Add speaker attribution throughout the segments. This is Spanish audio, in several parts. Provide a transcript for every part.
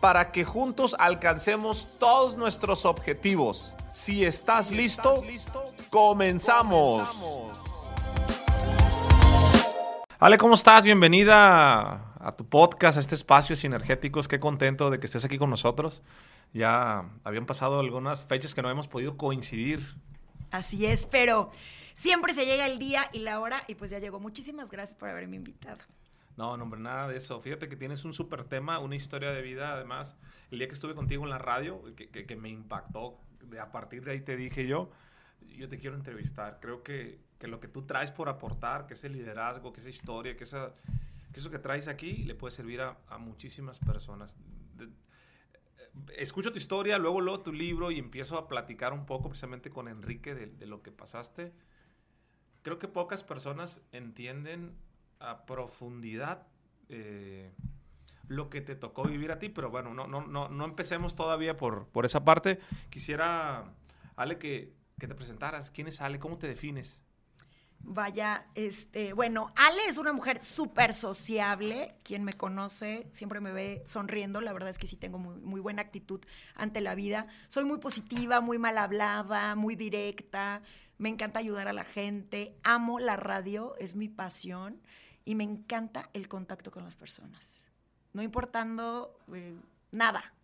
Speaker 1: para que juntos alcancemos todos nuestros objetivos. Si estás, listo, comenzamos. Ale, ¿cómo estás? Bienvenida a tu podcast, a este espacio Sinergéticos. Qué contento de que estés aquí con nosotros. Ya habían pasado algunas fechas que no hemos podido coincidir.
Speaker 2: Así es, pero siempre se llega el día y la hora y pues ya llegó. Muchísimas gracias por haberme invitado.
Speaker 1: No, no, hombre, nada de eso. Fíjate que tienes un súper tema, una historia de vida. Además, el día que estuve contigo en la radio, que, me impactó, de, a partir de ahí te dije yo, yo te quiero entrevistar. Creo que, lo que tú traes por aportar, que ese liderazgo, que esa historia, que, esa, que eso que traes aquí, le puede servir a, muchísimas personas. escucho tu historia, luego leo tu libro y empiezo a platicar un poco precisamente con Enrique de, de lo que pasaste. Creo que pocas personas entienden a profundidad eh, lo que te tocó vivir a ti, pero bueno, no, no, no, no empecemos todavía por, por esa parte. Quisiera, Ale, que, que te presentaras. ¿Quién es Ale? ¿Cómo te defines?
Speaker 2: Vaya, este, bueno, Ale es una mujer súper sociable. Quien me conoce siempre me ve sonriendo. La verdad es que sí tengo muy, muy, buena actitud ante la vida. Soy muy positiva, muy mal hablada, muy directa. Me encanta ayudar a la gente. Amo la radio, es mi pasión y me encanta el contacto con las personas. No importando eh, nada.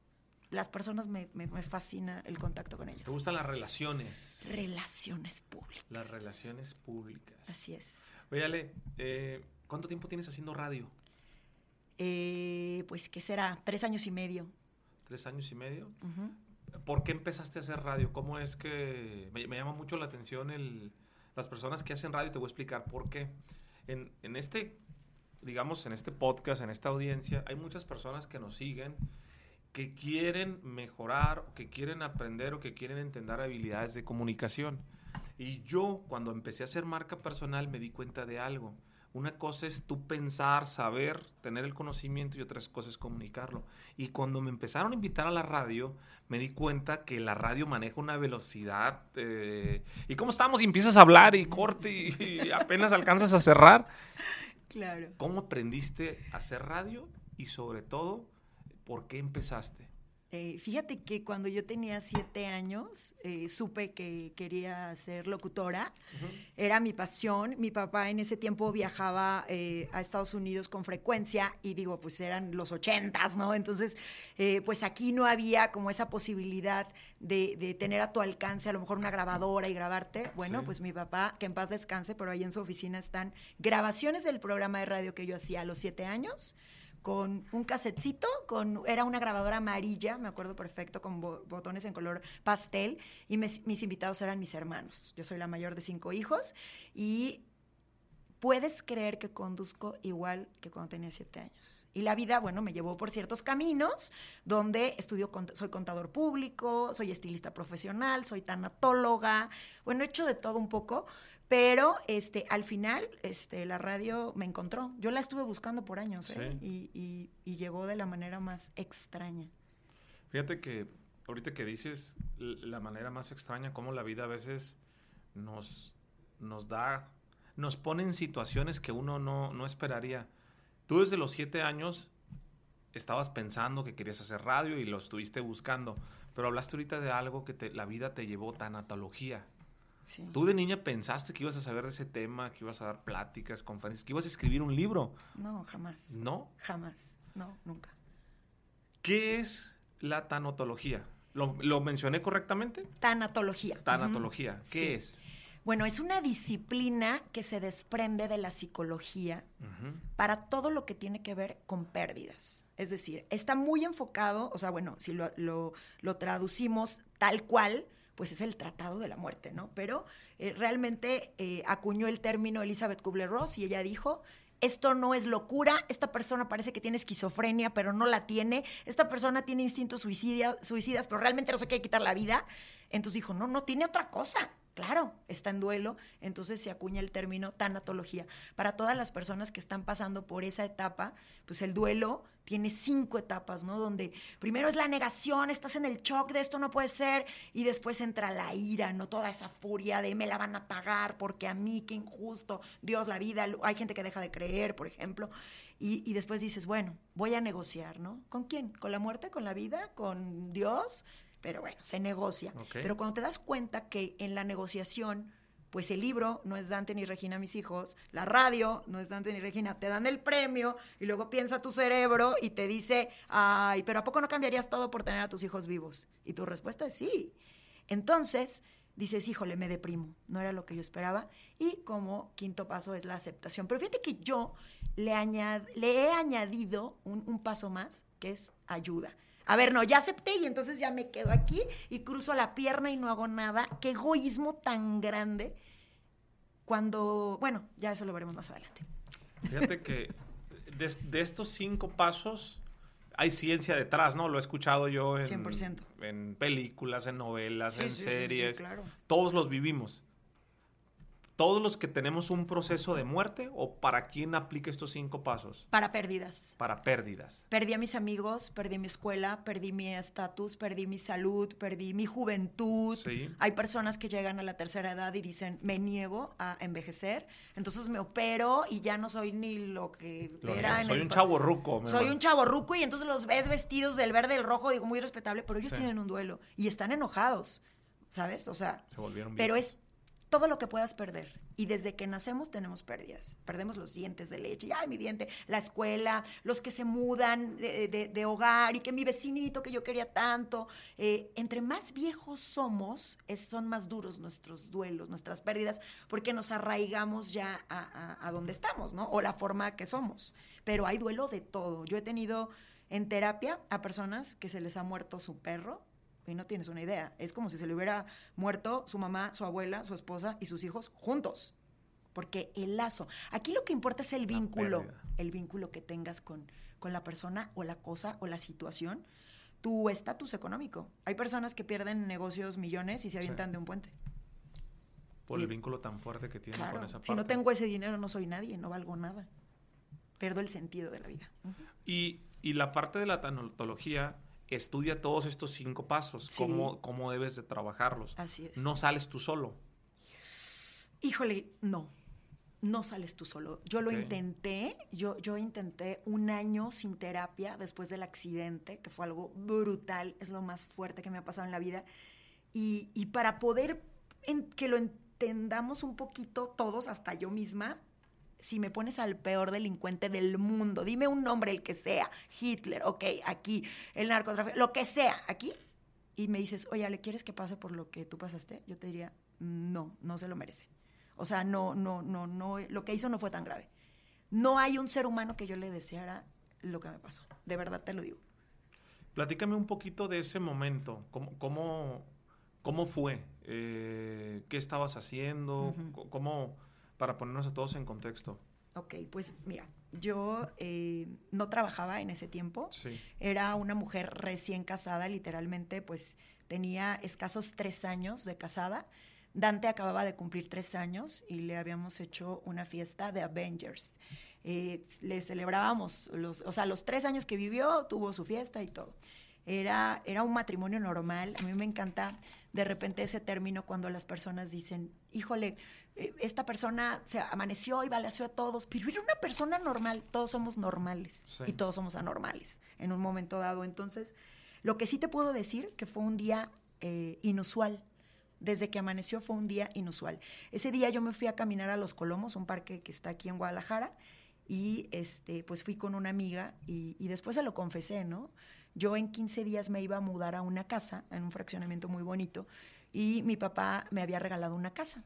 Speaker 2: Las personas me, me, fascina el contacto con ellas.
Speaker 1: ¿Te gustan las relaciones?
Speaker 2: Relaciones públicas.
Speaker 1: Las relaciones públicas.
Speaker 2: Así es.
Speaker 1: Oye, eh, ¿cuánto tiempo tienes haciendo radio?
Speaker 2: Eh, pues, ¿qué será? Tres años y medio.
Speaker 1: ¿Tres años y medio? ¿Por qué empezaste a hacer radio? ¿Cómo es que me, llama mucho la atención el, las personas que hacen radio? Te voy a explicar por qué en, este, digamos, en este podcast, en esta audiencia, hay muchas personas que nos siguen que quieren mejorar, que quieren aprender o que quieren entender habilidades de comunicación. Y yo, cuando empecé a hacer marca personal, me di cuenta de algo. Una cosa es tú pensar, saber, tener el conocimiento y otra cosa es comunicarlo. Y cuando me empezaron a invitar a la radio, me di cuenta que la radio maneja una velocidad. Eh, ¿Y cómo estamos? Y empiezas a hablar y corte y, apenas alcanzas a cerrar.
Speaker 2: Claro.
Speaker 1: ¿Cómo aprendiste a hacer radio? Y sobre todo, ¿por qué empezaste?
Speaker 2: Eh, fíjate que cuando yo tenía siete años, eh, supe que quería ser locutora. Era mi pasión. Mi papá en ese tiempo viajaba eh, a Estados Unidos con frecuencia y digo, pues eran los ochentas, ¿no? Entonces, pues aquí no había como esa posibilidad de, tener a tu alcance a lo mejor una grabadora y grabarte. Bueno, pues mi papá, que en paz descanse, pero ahí en su oficina están grabaciones del programa de radio que yo hacía a los siete años con un casetcito, con, era una grabadora amarilla, me acuerdo perfecto, con botones en color pastel, y mis invitados eran mis hermanos. Yo soy la mayor de cinco hijos, y puedes creer que conduzco igual que cuando tenía siete años. Y la vida, bueno, me llevó por ciertos caminos donde estudio, soy contador público, soy estilista profesional, soy tanatóloga, bueno, he hecho de todo un poco, pero este, al final este, la radio me encontró. Yo la estuve buscando por años ¿eh? y, llegó de la manera más extraña.
Speaker 1: Fíjate que ahorita que dices la manera más extraña, cómo la vida a veces nos, nos da, nos pone en situaciones que uno no, no esperaría. Tú desde los siete años estabas pensando que querías hacer radio y lo estuviste buscando, pero hablaste ahorita de algo que te, la vida te llevó, tanatología. ¿Tú de niña pensaste que ibas a saber de ese tema, que ibas a dar pláticas, conferencias, que ibas a escribir un libro?
Speaker 2: No, jamás.
Speaker 1: ¿No?
Speaker 2: Jamás. No, nunca.
Speaker 1: ¿Qué es la tanatología? ¿Lo, mencioné correctamente?
Speaker 2: Tanatología.
Speaker 1: Tanatología. ¿Qué es?
Speaker 2: Bueno, es una disciplina que se desprende de la psicología para todo lo que tiene que ver con pérdidas. Es decir, está muy enfocado, o sea, bueno, si lo, lo traducimos tal cual, pues es el tratado de la muerte, ¿no? Pero eh, realmente eh, acuñó el término Elizabeth Kubler-Ross y ella dijo, esto no es locura, esta persona parece que tiene esquizofrenia, pero no la tiene, esta persona tiene instintos suicidas, pero realmente no se quiere quitar la vida. Entonces dijo, no, no, tiene otra cosa. Claro, está en duelo, entonces se acuña el término tanatología. Para todas las personas que están pasando por esa etapa, pues el duelo tiene cinco etapas, ¿no? Donde primero es la negación, estás en el shock de esto no puede ser, y después entra la ira, ¿no? Toda esa furia de me la van a pagar porque a mí, qué injusto, Dios, la vida, hay gente que deja de creer, por ejemplo, y, y después dices, bueno, voy a negociar, ¿no? ¿Con quién? ¿Con la muerte? ¿Con la vida? ¿Con Dios? Pero bueno, se negocia. Pero cuando te das cuenta que en la negociación, pues el libro no es Dante ni Regina mis hijos, la radio no es Dante ni Regina, te dan el premio y luego piensa tu cerebro y te dice, ay, pero ¿a poco no cambiarías todo por tener a tus hijos vivos? Y tu respuesta es sí. Entonces, dices, híjole, me deprimo, no era lo que yo esperaba. Y como quinto paso es la aceptación. Pero fíjate que yo le, le he añadido un paso más, que es ayuda. A ver, no, ya acepté y entonces ya me quedo aquí y cruzo la pierna y no hago nada. Qué egoísmo tan grande cuando, bueno, ya eso lo veremos más adelante.
Speaker 1: Fíjate que de, estos cinco pasos hay ciencia detrás, ¿no? Lo he escuchado yo en, en películas, en novelas, en series. claro. Todos los vivimos todos los que tenemos un proceso de muerte o para quién aplica estos cinco pasos?
Speaker 2: Para pérdidas.
Speaker 1: Para pérdidas.
Speaker 2: Perdí a mis amigos, perdí mi escuela, perdí mi estatus, perdí mi salud, perdí mi juventud. Sí. Hay personas que llegan a la tercera edad y dicen, me niego a envejecer, entonces me opero y ya no soy ni lo que
Speaker 1: era. soy un chavo ruco.
Speaker 2: Soy un chavo ruco y entonces los ves vestidos del verde y del rojo, digo, muy respetable, pero ellos tienen un duelo y están enojados. ¿Sabes? O sea,
Speaker 1: se volvieron
Speaker 2: pero es todo lo que puedas perder. Y desde que nacemos tenemos pérdidas. Perdemos los dientes de leche, ay, mi diente, la escuela, los que se mudan de, hogar y que mi vecinito que yo quería tanto. Eh, entre más viejos somos, son más duros nuestros duelos, nuestras pérdidas, porque nos arraigamos ya a, a donde estamos, ¿no? O la forma que somos. Pero hay duelo de todo. Yo he tenido en terapia a personas que se les ha muerto su perro, y no tienes una idea. Es como si se le hubiera muerto su mamá, su abuela, su esposa y sus hijos juntos. Porque el lazo. Aquí lo que importa es el vínculo. El vínculo que tengas con, con la persona o la cosa o la situación. Tu estatus económico. Hay personas que pierden negocios millones y se avientan de un puente.
Speaker 1: Por el vínculo tan fuerte que tienen con esa parte.
Speaker 2: Si no tengo ese dinero, no soy nadie, no valgo nada. Pierdo el sentido de la vida.
Speaker 1: y, y la parte de la tanatología estudia todos estos cinco pasos, cómo, cómo debes de trabajarlos.
Speaker 2: Así es.
Speaker 1: No sales tú solo.
Speaker 2: Híjole, no. No sales tú solo. Yo lo intenté, yo, yo intenté un año sin terapia después del accidente, que fue algo brutal, es lo más fuerte que me ha pasado en la vida. Y, y para poder que lo entendamos un poquito todos, hasta yo misma, si me pones al peor delincuente del mundo, dime un nombre, el que sea, Hitler, ok, aquí, el narcotráfico, lo que sea, aquí, y me dices, oye, ¿le quieres que pase por lo que tú pasaste? Yo te diría, no, no se lo merece. O sea, no, no, no, no, lo que hizo no fue tan grave. No hay un ser humano que yo le deseara lo que me pasó. De verdad te lo digo.
Speaker 1: Platícame un poquito de ese momento. ¿Cómo, cómo, cómo fue? Eh, ¿Qué estabas haciendo? ¿Cómo, para ponernos a todos en contexto.
Speaker 2: Ok, pues mira, yo eh, no trabajaba en ese tiempo. Sí. Era una mujer recién casada, literalmente, pues tenía escasos tres años de casada. Dante acababa de cumplir tres años y le habíamos hecho una fiesta de Avengers. Eh, le celebrábamos, los, o sea, los tres años que vivió, tuvo su fiesta y todo. Era, era un matrimonio normal. A mí me encanta de repente ese término cuando las personas dicen, híjole, esta persona se amaneció y balaseó a todos, pero era una persona normal, todos somos normales y todos somos anormales en un momento dado. Entonces, lo que sí te puedo decir que fue un día eh, inusual. Desde que amaneció fue un día inusual. Ese día yo me fui a caminar a Los Colomos, un parque que está aquí en Guadalajara, y este, pues fui con una amiga y, y después se lo confesé, ¿no? Yo en 15 días me iba a mudar a una casa, en un fraccionamiento muy bonito, y mi papá me había regalado una casa.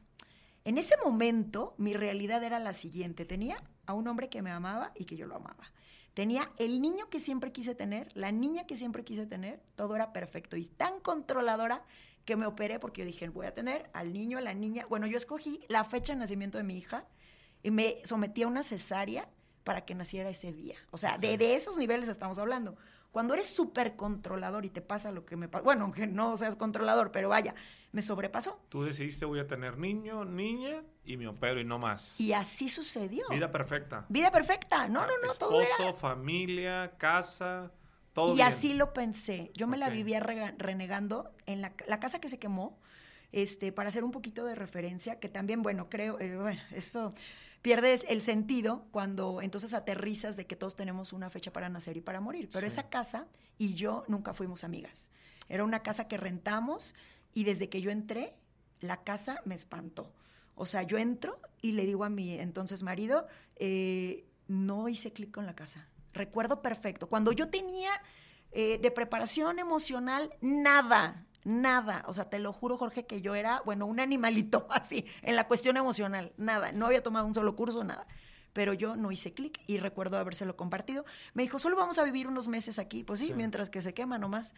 Speaker 2: En ese momento, mi realidad era la siguiente. Tenía a un hombre que me amaba y que yo lo amaba. Tenía el niño que siempre quise tener, la niña que siempre quise tener, todo era perfecto y tan controladora que me operé porque yo dije, voy a tener al niño, a la niña. Bueno, yo escogí la fecha de nacimiento de mi hija y me sometí a una cesárea para que naciera ese día. O sea, de, de esos niveles estamos hablando. Cuando eres súper controlador y te pasa lo que me pasa, bueno, aunque no seas controlador, pero vaya, me sobrepasó.
Speaker 1: Tú decidiste voy a tener niño, niña y me opero y no más.
Speaker 2: Y así sucedió.
Speaker 1: Vida perfecta.
Speaker 2: Vida perfecta. No, no, no, todo
Speaker 1: Esposo,
Speaker 2: era...
Speaker 1: familia, casa, todo
Speaker 2: Y
Speaker 1: bien.
Speaker 2: así lo pensé. Yo me la vivía renegando en la, la casa que se quemó, este, para hacer un poquito de referencia, que también, bueno, creo, eh, bueno, eso pierde el sentido cuando entonces aterrizas de que todos tenemos una fecha para nacer y para morir. Pero
Speaker 1: Sí.
Speaker 2: esa casa y yo nunca fuimos amigas. Era una casa que rentamos y desde que yo entré, la casa me espantó. O sea, yo entro y le digo a mi entonces marido, eh, no hice clic con la casa. Recuerdo perfecto. Cuando yo tenía eh, de preparación emocional, nada, nada. O sea, te lo juro, Jorge, que yo era, bueno, un animalito así, en la cuestión emocional, nada. No había tomado un solo curso, nada. Pero yo no hice clic y recuerdo habérselo compartido. Me dijo, solo vamos a vivir unos meses aquí. Pues sí,
Speaker 1: Sí.
Speaker 2: mientras que se quema nomás.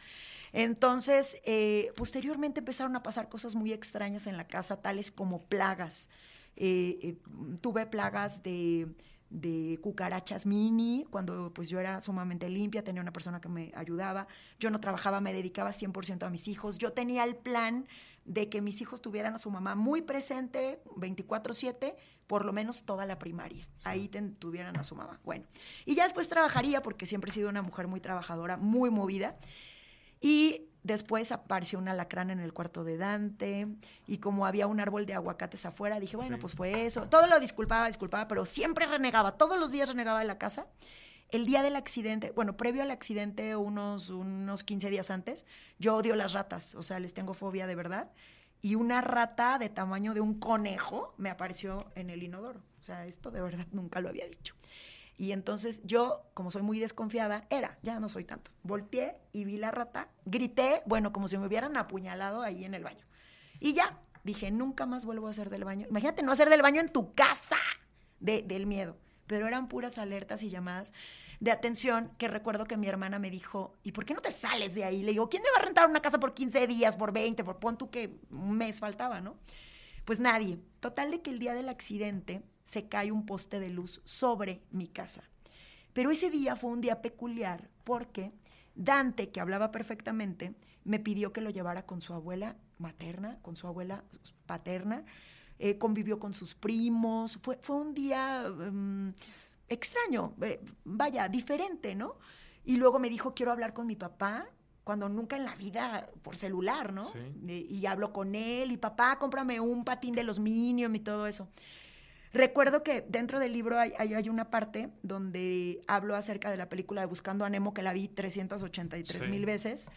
Speaker 2: Entonces, eh, posteriormente empezaron a pasar cosas muy extrañas en la casa, tales como plagas. Eh, eh, tuve plagas de, de cucarachas mini, cuando pues yo era sumamente limpia, tenía una persona que me ayudaba, yo no trabajaba, me dedicaba 100% a mis hijos, yo tenía el plan de que mis hijos tuvieran a su mamá muy presente 24/7, por lo menos toda la primaria, ahí ten- tuvieran a su mamá. Bueno, y ya después trabajaría porque siempre he sido una mujer muy trabajadora, muy movida. Y después apareció un alacrán en el cuarto de Dante y como había un árbol de aguacates afuera, dije, bueno,
Speaker 1: Sí.
Speaker 2: pues fue eso. Todo lo disculpaba, disculpaba, pero siempre renegaba, todos los días renegaba de la casa. El día del accidente, bueno, previo al accidente, unos, unos 15 días antes, yo odio las ratas, o sea, les tengo fobia de verdad. Y una rata de tamaño de un conejo me apareció en el inodoro. O sea, esto de verdad nunca lo había dicho. Y entonces yo, como soy muy desconfiada, era, ya no soy tanto. Volteé y vi la rata, grité, bueno, como si me hubieran apuñalado ahí en el baño. Y ya, dije, nunca más vuelvo a hacer del baño. Imagínate no hacer del baño en tu casa de, del miedo. Pero eran puras alertas y llamadas de atención que recuerdo que mi hermana me dijo, ¿y por qué no te sales de ahí? Le digo, ¿quién me va a rentar una casa por 15 días, por 20, por pon tú que un mes faltaba, ¿no? Pues nadie. Total de que el día del accidente se cae un poste de luz sobre mi casa. Pero ese día fue un día peculiar porque Dante, que hablaba perfectamente, me pidió que lo llevara con su abuela materna, con su abuela paterna, eh, convivió con sus primos. Fue, fue un día um, extraño, eh, vaya, diferente, ¿no? Y luego me dijo, quiero hablar con mi papá, cuando nunca en la vida por celular, ¿no?
Speaker 1: Sí.
Speaker 2: Eh, y hablo con él y papá, cómprame un patín de los Minions y todo eso. Recuerdo que dentro del libro hay, una parte donde hablo acerca de la película de Buscando a Nemo, que la vi 383
Speaker 1: Sí.
Speaker 2: mil veces.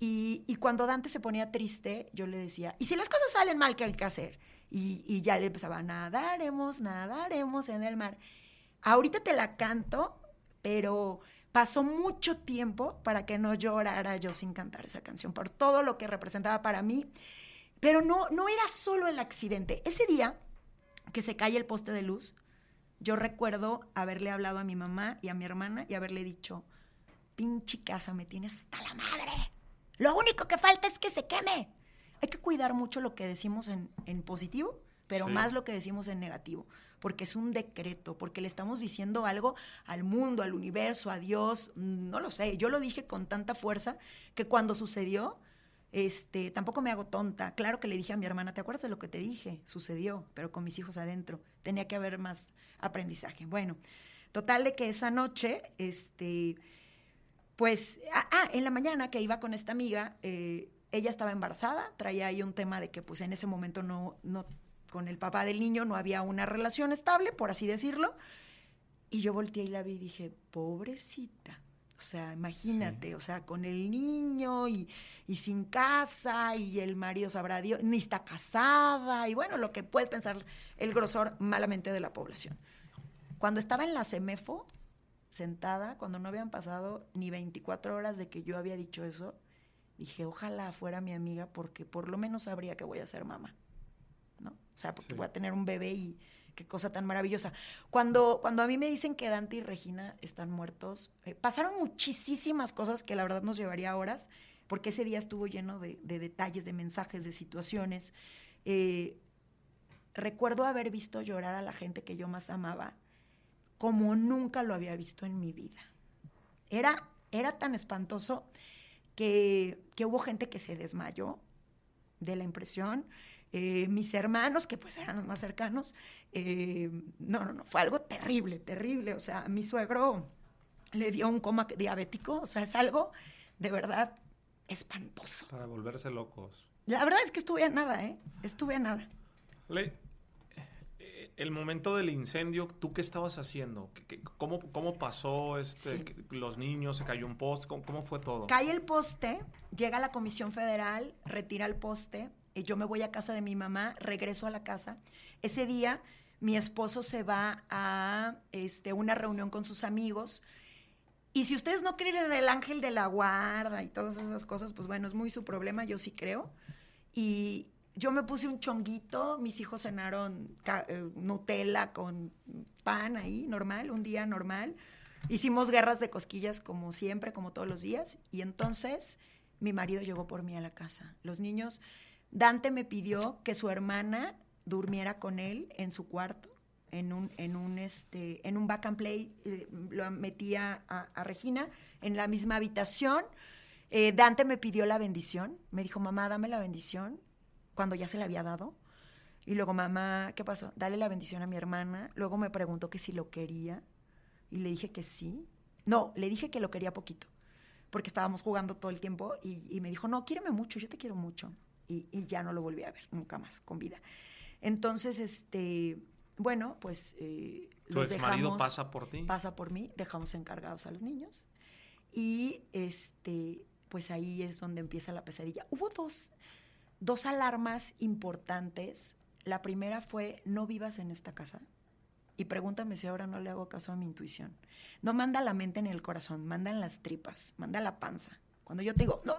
Speaker 2: Y, y cuando Dante se ponía triste, yo le decía, ¿y si las cosas salen mal, qué hay que hacer? Y, y ya le empezaba, nadaremos, nadaremos en el mar. Ahorita te la canto, pero pasó mucho tiempo para que no llorara yo sin cantar esa canción, por todo lo que representaba para mí. Pero no, no era solo el accidente. Ese día que se cae el poste de luz, yo recuerdo haberle hablado a mi mamá y a mi hermana y haberle dicho, pinche casa, me tienes hasta la madre. Lo único que falta es que se queme. Hay que cuidar mucho lo que decimos en, en positivo, pero
Speaker 1: Sí.
Speaker 2: más lo que decimos en negativo, porque es un decreto, porque le estamos diciendo algo al mundo, al universo, a Dios, mm, no lo sé. Yo lo dije con tanta fuerza que cuando sucedió, este, tampoco me hago tonta. Claro que le dije a mi hermana, ¿te acuerdas de lo que te dije? Sucedió, pero con mis hijos adentro. Tenía que haber más aprendizaje. Bueno, total de que esa noche, este, pues, ah, ah, en la mañana que iba con esta amiga, eh, ella estaba embarazada, traía ahí un tema de que pues en ese momento no, no, con el papá del niño no había una relación estable, por así decirlo. Y yo volteé y la vi y dije, pobrecita. O sea, imagínate, o sea, con el niño y, y sin casa y el marido sabrá Dios, ni está casada y bueno, lo que puede pensar el grosor malamente de la población. Cuando estaba en la CEMEFO, sentada, cuando no habían pasado ni 24 horas de que yo había dicho eso, dije, ojalá fuera mi amiga porque por lo menos sabría que voy a ser mamá. ¿No? O sea, porque
Speaker 1: Sí.
Speaker 2: voy a tener un bebé y qué cosa tan maravillosa. Cuando, cuando a mí me dicen que Dante y Regina están muertos, eh, pasaron muchísimas cosas que la verdad nos llevaría horas, porque ese día estuvo lleno de, de detalles, de mensajes, de situaciones. Eh, recuerdo haber visto llorar a la gente que yo más amaba como nunca lo había visto en mi vida. Era, era tan espantoso que, que hubo gente que se desmayó de la impresión. Eh, mis hermanos, que pues eran los más cercanos, eh, no, no, no, fue algo terrible, terrible. O sea, mi suegro le dio un coma diabético, o sea, es algo de verdad espantoso.
Speaker 1: Para volverse locos.
Speaker 2: La verdad es que estuve a nada, ¿eh? Estuve a nada.
Speaker 1: Le, eh, el momento del incendio, ¿tú qué estabas haciendo? cómo, cómo, pasó? Este, ¿Los niños? ¿Se cayó un poste? ¿Cómo, fue todo?
Speaker 2: Cae el poste, llega la Comisión Federal, retira el poste, yo me voy a casa de mi mamá, regreso a la casa. Ese día mi esposo se va a este, una reunión con sus amigos. Y si ustedes no creen en el ángel de la guarda y todas esas cosas, pues bueno, es muy su problema, yo sí creo. Y yo me puse un chonguito, mis hijos cenaron eh, Nutella con pan ahí, normal, un día normal. Hicimos guerras de cosquillas como siempre, como todos los días. Y entonces mi marido llegó por mí a la casa. Los niños, Dante me pidió que su hermana durmiera con él en su cuarto, en un, en un, este, en un back and play. Eh, lo metía a, Regina en la misma habitación. Eh, Dante me pidió la bendición. Me dijo, mamá, dame la bendición cuando ya se le había dado. Y luego, mamá, ¿qué pasó? Dale la bendición a mi hermana. Luego me preguntó que si lo quería. Y le dije que sí. No, le dije que lo quería poquito. Porque estábamos jugando todo el tiempo. Y, me dijo, no, quiéreme mucho, yo te quiero mucho. Y, ya no lo volví a ver, nunca más, con vida. Entonces, este, bueno, pues eh,
Speaker 1: ¿Tu los marido pasa por ti?
Speaker 2: Pasa por mí, dejamos encargados a los niños. Y este, pues ahí es donde empieza la pesadilla. Hubo dos, dos alarmas importantes. La primera fue, no vivas en esta casa. Y pregúntame si ahora no le hago caso a mi intuición. No manda la mente en el corazón, manda en las tripas, manda la panza. Cuando yo te digo, no,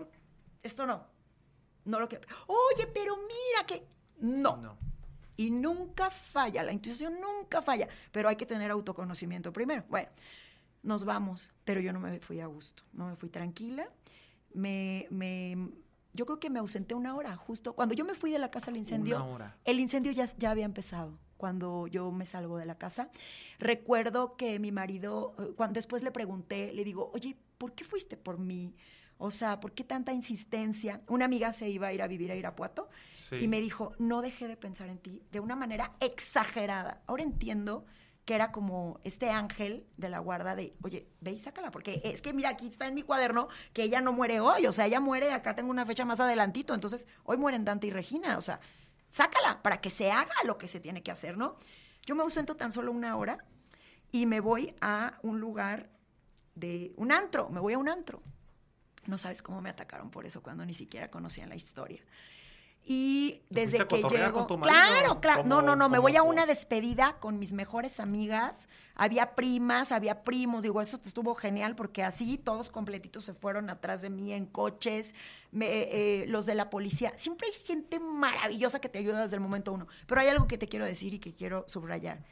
Speaker 2: esto no, no lo que... Oye, pero mira que... No. no. Y nunca falla, la intuición nunca falla, pero hay que tener autoconocimiento primero. Bueno, nos vamos, pero yo no me fui a gusto, no me fui tranquila. Me, me, yo creo que me ausenté una hora, justo cuando yo me fui de la casa al incendio. El incendio ya, ya había empezado cuando yo me salgo de la casa. Recuerdo que mi marido, eh, cuando después le pregunté, le digo, oye, ¿por qué fuiste por mí? O sea, ¿por qué tanta insistencia? Una amiga se iba a ir a vivir a Irapuato y me dijo, no dejé de pensar en ti de una manera exagerada. Ahora entiendo que era como este ángel de la guarda de, oye, ve y sácala, porque es que mira, aquí está en mi cuaderno que ella no muere hoy, o sea, ella muere, acá tengo una fecha más adelantito, entonces hoy mueren Dante y Regina, o sea, sácala para que se haga lo que se tiene que hacer, ¿no? Yo me ausento tan solo una hora y me voy a un lugar de un antro, me voy a un antro. No sabes cómo me atacaron por eso cuando ni siquiera conocían la historia. Y desde que llego, claro, claro, no, no, no, me voy a una despedida con mis mejores amigas, había primas, había primos, digo, eso estuvo genial porque así todos completitos se fueron atrás de mí en coches, eh, los de la policía, siempre hay gente maravillosa que te ayuda desde el momento uno, pero hay algo que te quiero decir y que quiero subrayar.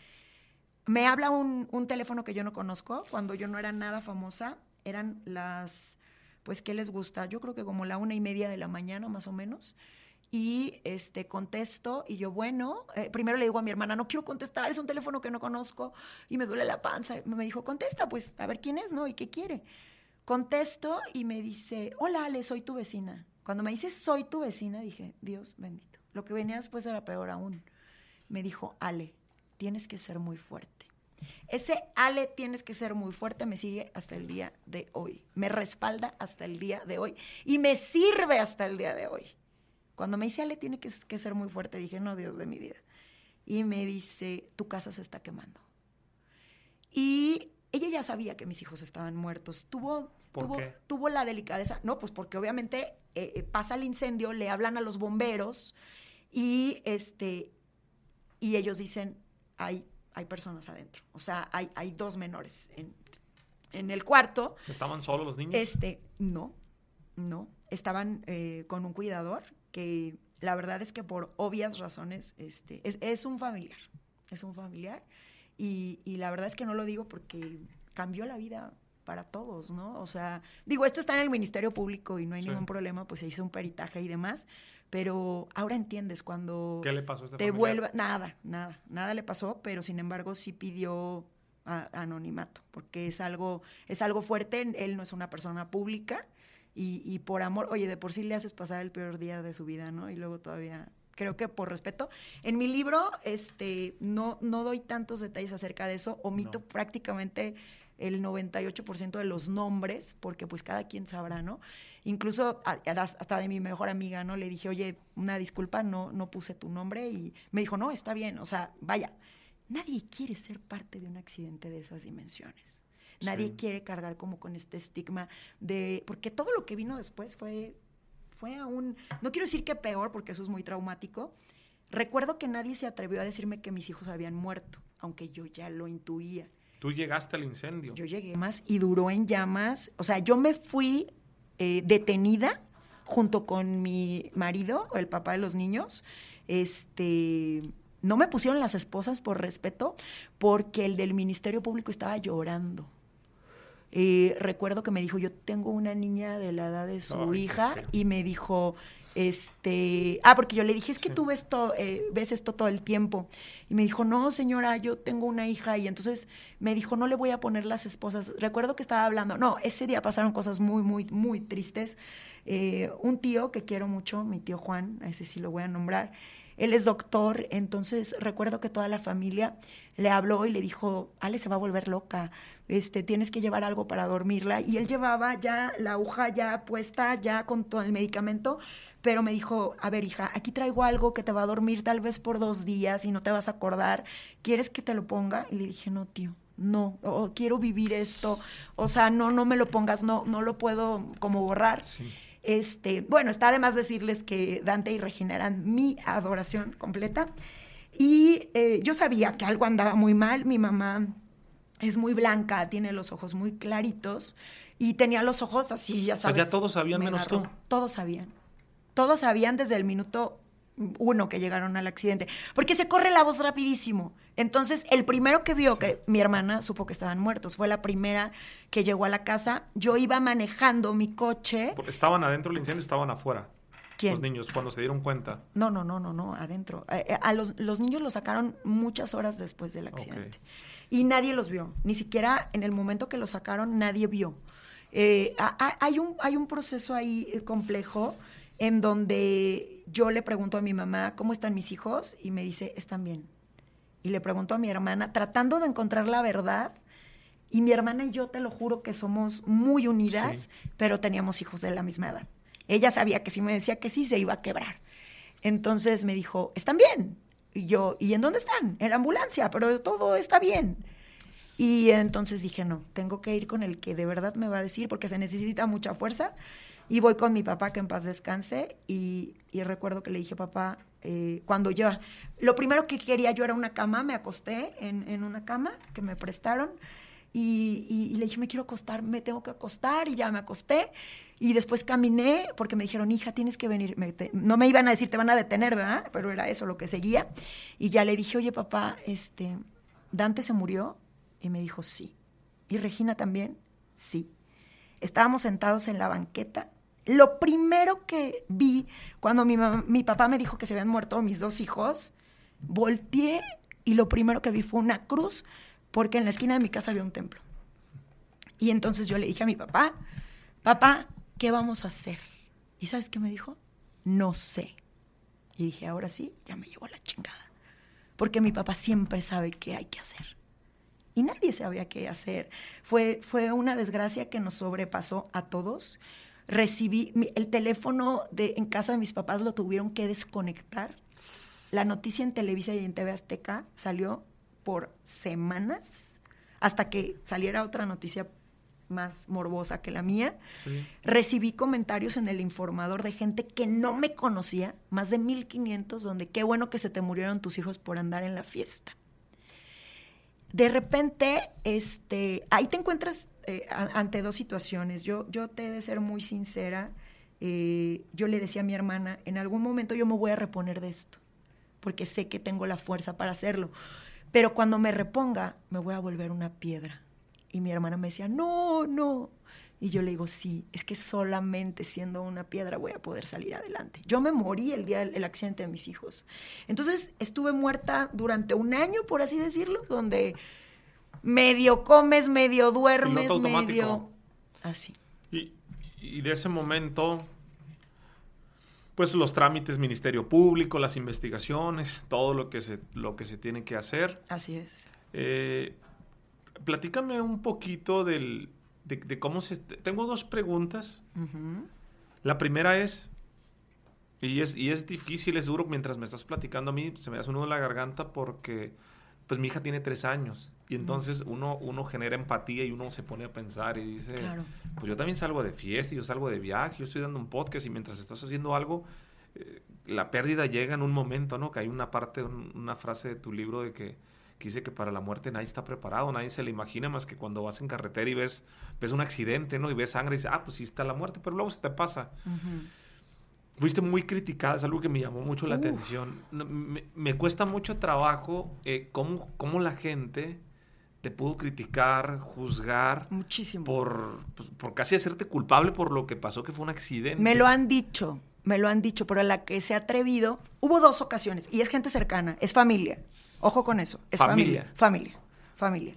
Speaker 2: Me habla un, un teléfono que yo no conozco, cuando yo no era nada famosa, eran las, pues, ¿qué les gusta? Yo creo que como la una y media de la mañana más o menos y este, contesto y yo, bueno, eh, primero le digo a mi hermana, no quiero contestar, es un teléfono que no conozco y me duele la panza. Me dijo, contesta, pues a ver quién es, ¿no? ¿Y qué quiere? Contesto y me dice, hola Ale, soy tu vecina. Cuando me dice soy tu vecina, dije, Dios bendito. Lo que venía después era peor aún. Me dijo, Ale, tienes que ser muy fuerte. Ese Ale tienes que ser muy fuerte me sigue hasta el día de hoy. Me respalda hasta el día de hoy y me sirve hasta el día de hoy. Cuando me dice, Ale, tiene que, ser muy fuerte, dije, no, Dios de mi vida. Y me dice, tu casa se está quemando. Y ella ya sabía que mis hijos estaban muertos. Tuvo, tuvo, tuvo la delicadeza. No, pues porque obviamente eh, eh, pasa el incendio, le hablan a los bomberos y, este, y ellos dicen, hay, hay personas adentro. O sea, hay, hay dos menores en, en el cuarto.
Speaker 1: ¿Estaban solos los niños?
Speaker 2: Este, no, no. Estaban eh, con un cuidador que la verdad es que por obvias razones este, es, un familiar, es un familiar. Y, la verdad es que no lo digo porque cambió la vida para todos, ¿no? O sea, digo, esto está en el Ministerio Público y no hay ningún problema, pues se hizo un peritaje y demás, pero ahora entiendes cuando
Speaker 1: ¿Qué le pasó a este
Speaker 2: te vuelva nada, nada, nada le pasó, pero sin embargo sí pidió anonimato, porque es algo, es algo fuerte, él no es una persona pública y, y, por amor, oye, de por sí le haces pasar el peor día de su vida, ¿no? Y luego todavía, creo que por respeto. En mi libro, este, no, no doy tantos detalles acerca de eso, omito prácticamente el 98% de los nombres, porque pues cada quien sabrá, ¿no? Incluso hasta de mi mejor amiga, ¿no? Le dije, oye, una disculpa, no, no puse tu nombre y me dijo, no, está bien, o sea, vaya, nadie quiere ser parte de un accidente de esas dimensiones. Nadie quiere cargar como con este estigma de, porque todo lo que vino después fue, fue aún, no quiero decir que peor, porque eso es muy traumático. Recuerdo que nadie se atrevió a decirme que mis hijos habían muerto, aunque yo ya lo intuía.
Speaker 1: Tú llegaste al incendio.
Speaker 2: Yo llegué más y duró en llamas. O sea, yo me fui eh, detenida junto con mi marido, el papá de los niños. Este, no me pusieron las esposas por respeto, porque el del Ministerio Público estaba llorando. Eh, recuerdo que me dijo, yo tengo una niña de la edad de su hija, y me dijo, este, ah, porque yo le dije, es que tú ves, eh, ves esto todo el tiempo. Y me dijo, no, señora, yo tengo una hija. Y entonces me dijo, no le voy a poner las esposas. Recuerdo que estaba hablando, no, ese día pasaron cosas muy, muy, muy tristes. Eh, un tío que quiero mucho, mi tío Juan, a ese sí lo voy a nombrar, él es doctor, entonces recuerdo que toda la familia le habló y le dijo, Ale se va a volver loca, este, tienes que llevar algo para dormirla. Y él llevaba ya la aguja ya puesta, ya con todo el medicamento, pero me dijo, a ver hija, aquí traigo algo que te va a dormir tal vez por dos días y no te vas a acordar, ¿quieres que te lo ponga? Y le dije, no, tío. No, quiero vivir esto, o sea, no, no me lo pongas, no, no lo puedo como borrar. Sí. Este, bueno, está además decirles que Dante y Regina eran mi adoración completa. Y eh, yo sabía que algo andaba muy mal. Mi mamá es muy blanca, tiene los ojos muy claritos y tenía los ojos así, ya sabes.
Speaker 1: ya todos sabían menos tú.
Speaker 2: Todos sabían. Todos sabían desde el minuto uno que llegaron al accidente, porque se corre la voz rapidísimo. Entonces, el primero que vio que mi hermana supo que estaban muertos, fue la primera que llegó a la casa. Yo iba manejando mi coche.
Speaker 1: ¿Estaban adentro del incendio estaban afuera?
Speaker 2: ¿Quién?
Speaker 1: Los niños, cuando se dieron cuenta.
Speaker 2: No, no, no, no, no, adentro. Eh, eh, a, los, niños los sacaron muchas horas después del accidente. Y nadie los vio. Ni siquiera en el momento que los sacaron, nadie vio. Eh, hay, un, hay un proceso ahí complejo en donde yo le pregunto a mi mamá, ¿cómo están mis hijos? Y me dice, están bien. Y le pregunto a mi hermana, tratando de encontrar la verdad, y mi hermana y yo te lo juro que somos muy unidas, pero teníamos hijos de la misma edad. Ella sabía que si me decía que sí, se iba a quebrar. Entonces me dijo, ¿están bien? Y yo, ¿y en dónde están? En la ambulancia, pero todo está bien. Y entonces dije, no, tengo que ir con el que de verdad me va a decir, porque se necesita mucha fuerza. Y voy con mi papá, que en paz descanse, y, recuerdo que le dije, papá, eh, cuando yo, lo primero que quería yo era una cama, me acosté en, una cama que me prestaron, y, le dije, me quiero acostar, me tengo que acostar, y ya me acosté, y después caminé, porque me dijeron, hija, tienes que venir, no me iban a decir, te van a detener, ¿verdad? Pero era eso lo que seguía, y ya le dije, oye, papá, este, Dante se murió, y me dijo, sí, y Regina también, sí. Estábamos sentados en la banqueta. Lo primero que vi cuando mi, mi papá me dijo que se habían muerto mis dos hijos, volteé y lo primero que vi fue una cruz porque en la esquina de mi casa había un templo. Y entonces yo le dije a mi papá, papá, ¿qué vamos a hacer? ¿Y sabes qué me dijo? No sé. Y dije, ahora sí, ya me llevo la chingada. Porque mi papá siempre sabe qué hay que hacer y nadie sabía qué hacer. Fue, fue una desgracia que nos sobrepasó a todos. Recibí el teléfono de, en casa de mis papás, lo tuvieron que desconectar. La noticia en Televisa y en TV Azteca salió por semanas hasta que saliera otra noticia más morbosa que la mía. Recibí comentarios en el informador de gente que no me conocía, más de 1500, donde qué bueno que se te murieron tus hijos por andar en la fiesta de repente, este, ahí te encuentras eh, ante dos situaciones. Yo, yo te he de ser muy sincera. Eh, yo le decía a mi hermana, en algún momento yo me voy a reponer de esto, porque sé que tengo la fuerza para hacerlo. Pero cuando me reponga, me voy a volver una piedra. Y mi hermana me decía, no, no, y yo le digo, sí, es que solamente siendo una piedra voy a poder salir adelante. Yo me morí el día del accidente de mis hijos. Entonces estuve muerta durante un año, por así decirlo, donde medio comes, medio duermes, medio... Así.
Speaker 1: Y, y de ese momento, pues los trámites Ministerio Público, las investigaciones, todo lo que se, lo que se tiene que hacer.
Speaker 2: Así es.
Speaker 1: Eh, platícame un poquito del, de, cómo se... Tengo dos preguntas. La primera es, y es, y es difícil, es duro, mientras me estás platicando a mí, se me hace uno de la garganta porque pues mi hija tiene tres años y entonces uno, uno genera empatía y uno se pone a pensar y dice, pues yo también salgo de fiesta, yo salgo de viaje, yo estoy dando un podcast y mientras estás haciendo algo, eh, la pérdida llega en un momento, ¿no? Que hay una parte, una frase de tu libro de que, que, dice que para la muerte nadie está preparado, nadie se le imagina más que cuando vas en carretera y ves, ves un accidente, ¿no? Y ves sangre y dices, ah, pues sí está la muerte, pero luego se te pasa fuiste muy criticada, es algo que me llamó mucho la atención. Me, cuesta mucho trabajo eh, cómo, cómo, la gente te pudo criticar, juzgar.
Speaker 2: Muchísimo.
Speaker 1: Por, pues, por casi hacerte culpable por lo que pasó, que fue un accidente.
Speaker 2: Me lo han dicho, me lo han dicho, pero la que se ha atrevido, hubo dos ocasiones, y es gente cercana, es familia. Ojo con eso, es familia. Familia, familia.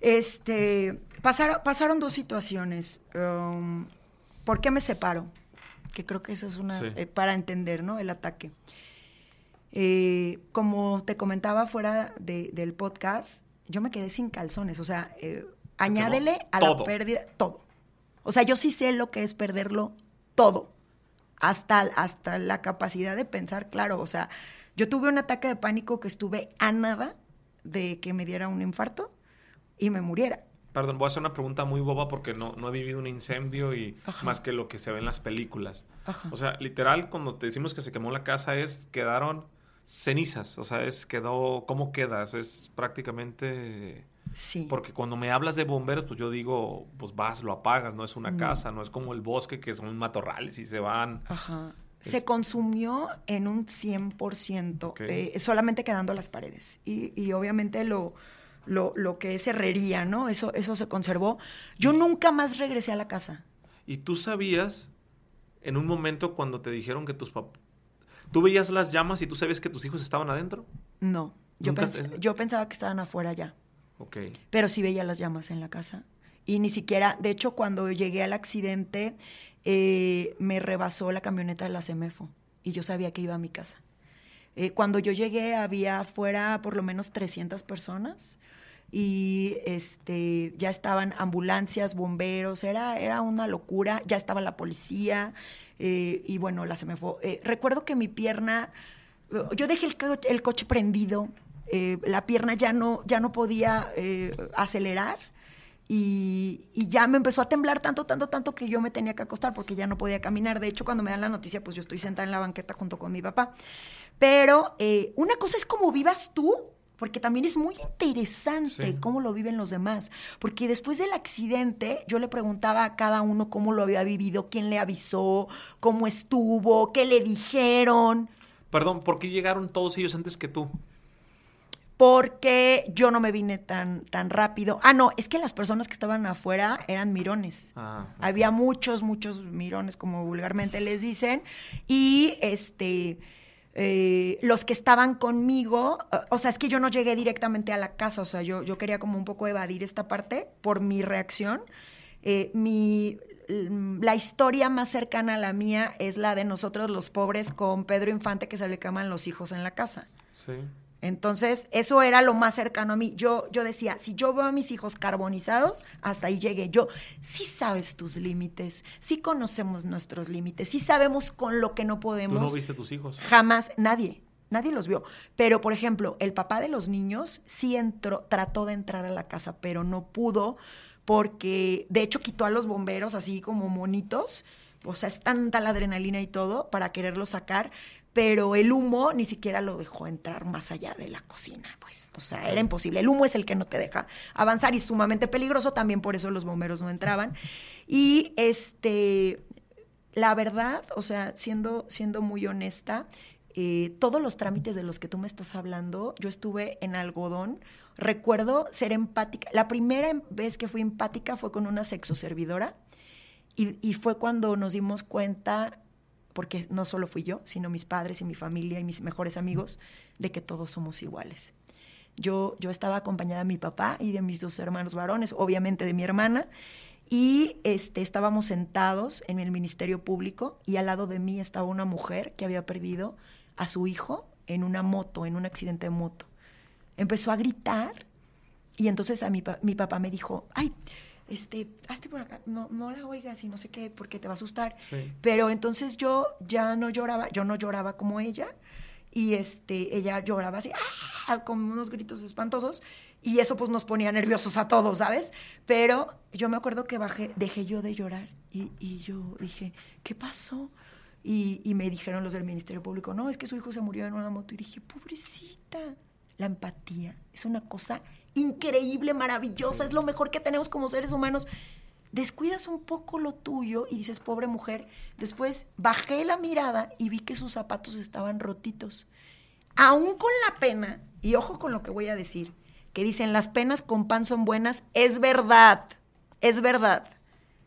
Speaker 2: Este, pasaron, pasaron dos situaciones. Um, ¿Por qué me separo? que creo que eso es una, eh, para entender, ¿no? El ataque. Eh, como te comentaba fuera del podcast, yo me quedé sin calzones, o sea, eh, añádele a la pérdida todo. O sea, yo sí sé lo que es perderlo todo, hasta, hasta la capacidad de pensar, claro, o sea, yo tuve un ataque de pánico que estuve a nada de que me diera un infarto y me muriera.
Speaker 1: Perdón, voy a hacer una pregunta muy boba porque no, no he vivido un incendio y más que lo que se ve en las películas. O sea, literal, cuando te decimos que se quemó la casa, es quedaron cenizas. O sea, es quedó. ¿Cómo quedas? Es prácticamente.
Speaker 2: Sí.
Speaker 1: Porque cuando me hablas de bomberos, pues yo digo, pues vas, lo apagas, no es una casa, no es como el bosque que son matorrales y se van.
Speaker 2: Ajá. Se consumió en un 100%, eh, solamente quedando las paredes. Y, y obviamente lo, lo, lo, que es herrería, ¿no? Eso, eso se conservó. Yo nunca más regresé a la casa.
Speaker 1: ¿Y tú sabías en un momento cuando te dijeron que tus papás... ¿Tú veías las llamas y tú sabías que tus hijos estaban adentro?
Speaker 2: No, yo, yo pensaba que estaban afuera ya.
Speaker 1: Ok.
Speaker 2: Pero sí veía las llamas en la casa. Y ni siquiera, de hecho, cuando llegué al accidente, eh, me rebasó la camioneta de la CEMEFO y yo sabía que iba a mi casa. Eh, cuando yo llegué había afuera por lo menos 300 personas y este, ya estaban ambulancias, bomberos, era, era una locura, ya estaba la policía eh, y bueno, la se me fue. Eh, recuerdo que mi pierna, yo dejé el, el coche prendido, eh, la pierna ya no, ya no podía acelerar. Y, y, ya me empezó a temblar tanto, tanto, tanto que yo me tenía que acostar porque ya no podía caminar. De hecho, cuando me dan la noticia, pues yo estoy sentada en la banqueta junto con mi papá. Pero una cosa es como vivas tú porque también es muy interesante cómo lo viven los demás. Porque después del accidente, yo le preguntaba a cada uno cómo lo había vivido, quién le avisó, cómo estuvo, qué le dijeron.
Speaker 1: Perdón, ¿por qué llegaron todos ellos antes que tú?
Speaker 2: Porque yo no me vine tan, tan rápido. Ah, no, es que las personas que estaban afuera eran mirones. Ah, Había muchos, muchos mirones, como vulgarmente les dicen. Y este eh, los que estaban conmigo, eh, o sea, es que yo no llegué directamente a la casa, o sea, yo, yo quería como un poco evadir esta parte por mi reacción. Eh, mi, la historia más cercana a la mía es la de nosotros los pobres con Pedro Infante que se le queman los hijos en la casa.
Speaker 1: Sí.
Speaker 2: Entonces, eso era lo más cercano a mí. Yo, yo decía, si yo veo a mis hijos carbonizados, hasta ahí llegué. Yo, sí sabes tus límites, sí conocemos nuestros límites, sí sabemos con lo que no podemos. ¿Tú
Speaker 1: no viste tus hijos?
Speaker 2: Jamás, nadie, nadie los vio. Pero, por ejemplo, el papá de los niños sí entró, trató de entrar a la casa, pero no pudo porque, de hecho, quitó a los bomberos así como monitos. O sea, es tanta la adrenalina y todo para quererlos sacar pero el humo ni siquiera lo dejó entrar más allá de la cocina, pues, o sea, era imposible. El humo es el que no te deja avanzar y sumamente peligroso, también por eso los bomberos no entraban. Y este, la verdad, o sea, siendo, siendo muy honesta, eh, todos los trámites de los que tú me estás hablando, yo estuve en algodón. Recuerdo ser empática. La primera vez que fui empática fue con una sexoservidora y, y fue cuando nos dimos cuenta porque no solo fui yo, sino mis padres y mi familia y mis mejores amigos, de que todos somos iguales. Yo, yo estaba acompañada de mi papá y de mis dos hermanos varones, obviamente de mi hermana, y este, estábamos sentados en el Ministerio Público y al lado de mí estaba una mujer que había perdido a su hijo en una moto, en un accidente de moto. Empezó a gritar y entonces a mi, mi papá me dijo, ay, este, hazte por acá, no, no la oigas y no sé qué, porque te va a asustar. Pero entonces yo ya no lloraba, yo no lloraba como ella, y este, ella lloraba así, ¡ah! con unos gritos espantosos, y eso pues nos ponía nerviosos a todos, ¿sabes? Pero yo me acuerdo que bajé, dejé yo de llorar, y, y yo dije, ¿qué pasó? Y, y, me dijeron los del Ministerio Público, no, es que su hijo se murió en una moto, y dije, pobrecita, la empatía es una cosa increíble, maravillosa, es lo mejor que tenemos como seres humanos. Descuidas un poco lo tuyo y dices, pobre mujer. Después bajé la mirada y vi que sus zapatos estaban rotitos. Aún con la pena, y ojo con lo que voy a decir, que dicen las penas con pan son buenas, es verdad, es verdad.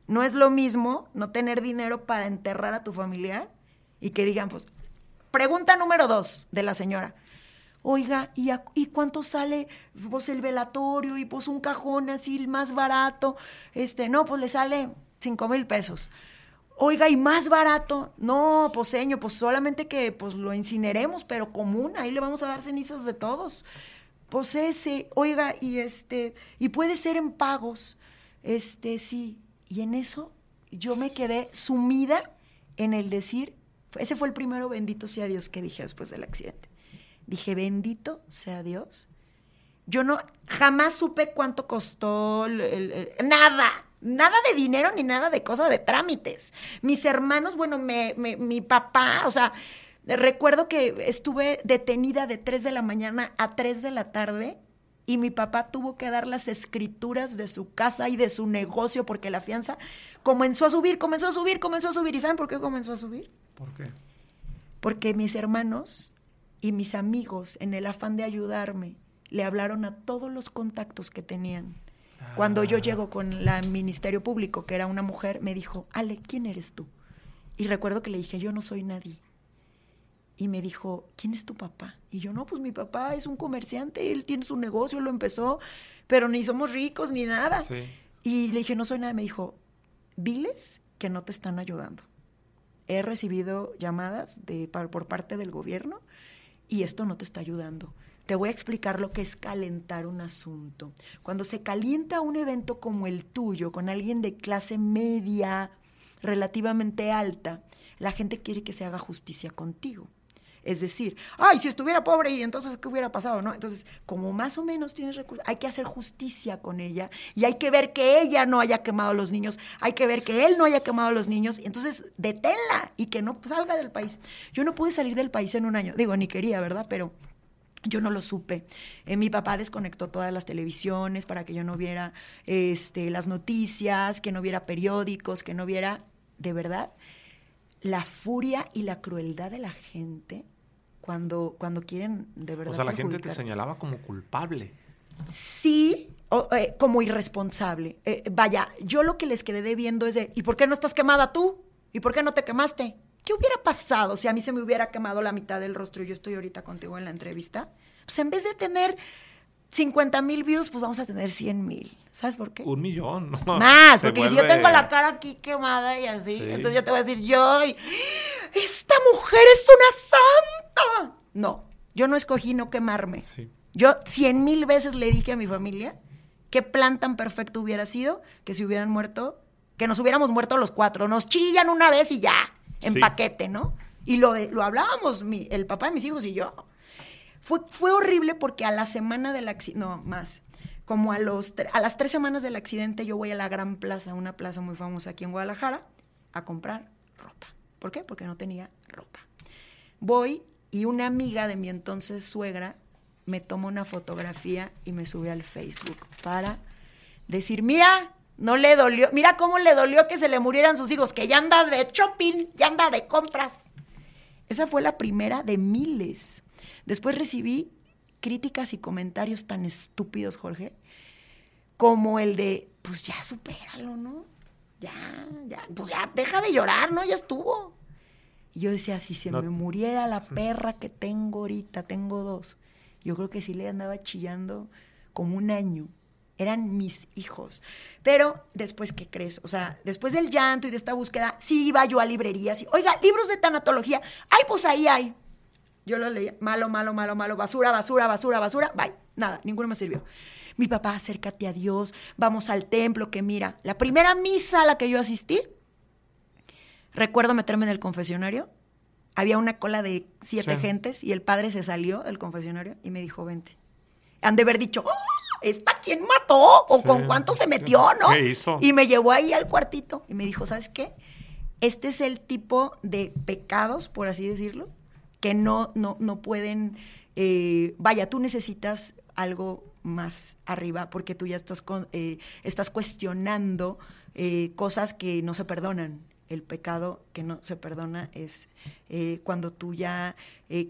Speaker 2: No es lo mismo no tener dinero para enterrar a tu familiar y que digan, pues, pregunta número dos de la señora oiga, ¿y, ¿y cuánto sale pues el velatorio y pues un cajón así más barato? Este, no, pues le sale cinco mil pesos. Oiga, y más barato. No, pues señor, pues solamente que pues lo incineremos, pero común, ahí le vamos a dar cenizas de todos. Pues ese, oiga, y este, y puede ser en pagos. Este, sí. Y en eso yo me quedé sumida en el decir, ese fue el primero bendito sea Dios que dije después del accidente. Dije, bendito sea Dios. Yo no, jamás supe cuánto costó nada, nada de dinero ni nada de cosas de trámites. Mis hermanos, bueno, me, mi papá, o sea, recuerdo que estuve detenida de 3 de la mañana a 3 de la tarde y mi papá tuvo que dar las escrituras de su casa y de su negocio porque la fianza comenzó a subir, comenzó a subir, comenzó a subir. ¿Y saben por qué comenzó a subir?
Speaker 1: ¿Por qué?
Speaker 2: Porque mis hermanos y mis amigos, en el afán de ayudarme, le hablaron a todos los contactos que tenían. Cuando yo ah. llego con el Ministerio Público, que era una mujer, me dijo, Ale, ¿quién eres tú? Y recuerdo que le dije, yo no soy nadie. Y me dijo, ¿quién es tu papá? Y yo, no, pues mi papá es un comerciante, él tiene su negocio, lo empezó, pero ni somos ricos ni nada. Y le dije, no soy nada. Me dijo, diles que no te están ayudando. He recibido llamadas de, por parte del gobierno y esto no te está ayudando. Te voy a explicar lo que es calentar un asunto. Cuando se calienta un evento como el tuyo, con alguien de clase media, relativamente alta, la gente quiere que se haga justicia contigo. Es decir, ay, si estuviera pobre y entonces qué hubiera pasado, ¿no? Entonces, como más o menos tienes recursos, hay que hacer justicia con ella y hay que ver que ella no haya quemado a los niños, hay que ver que él no haya quemado a los niños, y entonces deténla y que no salga del país. Yo no pude salir del país en un año, digo, ni quería, ¿verdad? Pero yo no lo supe. Eh, mi papá desconectó todas las televisiones para que yo no viera este, las noticias, que no viera periódicos, que no viera, de verdad, la furia y la crueldad de la gente cuando, cuando quieren de verdad.
Speaker 1: O sea, la gente te señalaba como culpable.
Speaker 2: Sí, eh, como irresponsable. Eh, vaya, yo lo que les quedé debiendo es de, ¿y por qué no estás quemada tú? ¿Y por qué no te quemaste? ¿Qué hubiera pasado si a mí se me hubiera quemado la mitad del rostro y yo estoy ahorita contigo en la entrevista? Pues en vez de tener 50 mil views, pues vamos a tener 100 mil. ¿Sabes por qué?
Speaker 1: Un millón,
Speaker 2: ¿no? Más, porque si yo tengo la cara aquí quemada y así, entonces yo te voy a decir, yo, esta mujer es una santa. No, yo no escogí no quemarme. Yo cien mil veces le dije a mi familia qué plan tan perfecto hubiera sido que si hubieran muerto, que nos hubiéramos muerto los cuatro. Nos chillan una vez y ya, en paquete, ¿no? Y lo, de, lo hablábamos mi, el papá de mis hijos y yo. Fue, horrible porque a la semana del accidente, no, más, como a, los, a las tres semanas del accidente yo voy a la Gran Plaza, una plaza muy famosa aquí en Guadalajara, a comprar ropa. ¿Por qué? Porque no tenía ropa. Voy y una amiga de mi entonces suegra me toma una fotografía y me sube al Facebook para decir, mira, no le dolió, mira cómo le dolió que se le murieran sus hijos, que ya anda de shopping, ya anda de compras. Esa fue la primera de miles. Después recibí críticas y comentarios tan estúpidos, Jorge, como el de, pues ya supéralo, ¿no? Ya, ya, pues ya, deja de llorar, ¿no? Ya estuvo. Y yo decía, si se me muriera la perra que tengo ahorita, tengo dos, Yo creo que sí le andaba chillando como un año. Eran mis hijos. Pero después, ¿qué crees? O sea, después del llanto y de esta búsqueda, sí iba yo a librerías y, oiga, libros de tanatología. Ay, pues ahí hay. Yo lo leía, malo, malo, malo, malo, basura, basura, basura, basura. Bye. Nada, ninguno me sirvió. Mi papá, acércate a Dios, vamos al templo, que mira, la primera misa a la que yo asistí, recuerdo meterme en el confesionario, había una cola de siete gentes y el padre se salió del confesionario y me dijo, vente. Han de haber dicho, ¡Oh! ¿esta quién mató? ¿O con cuánto se metió, no?
Speaker 1: ¿Qué hizo?
Speaker 2: Y me llevó ahí al cuartito y me dijo, ¿sabes qué? Este es el tipo de pecados, por así decirlo, que no, no, no pueden, eh, vaya, tú necesitas algo más arriba porque tú ya estás, eh, estás cuestionando eh, cosas que no se perdonan. El pecado que no se perdona es cuando tú ya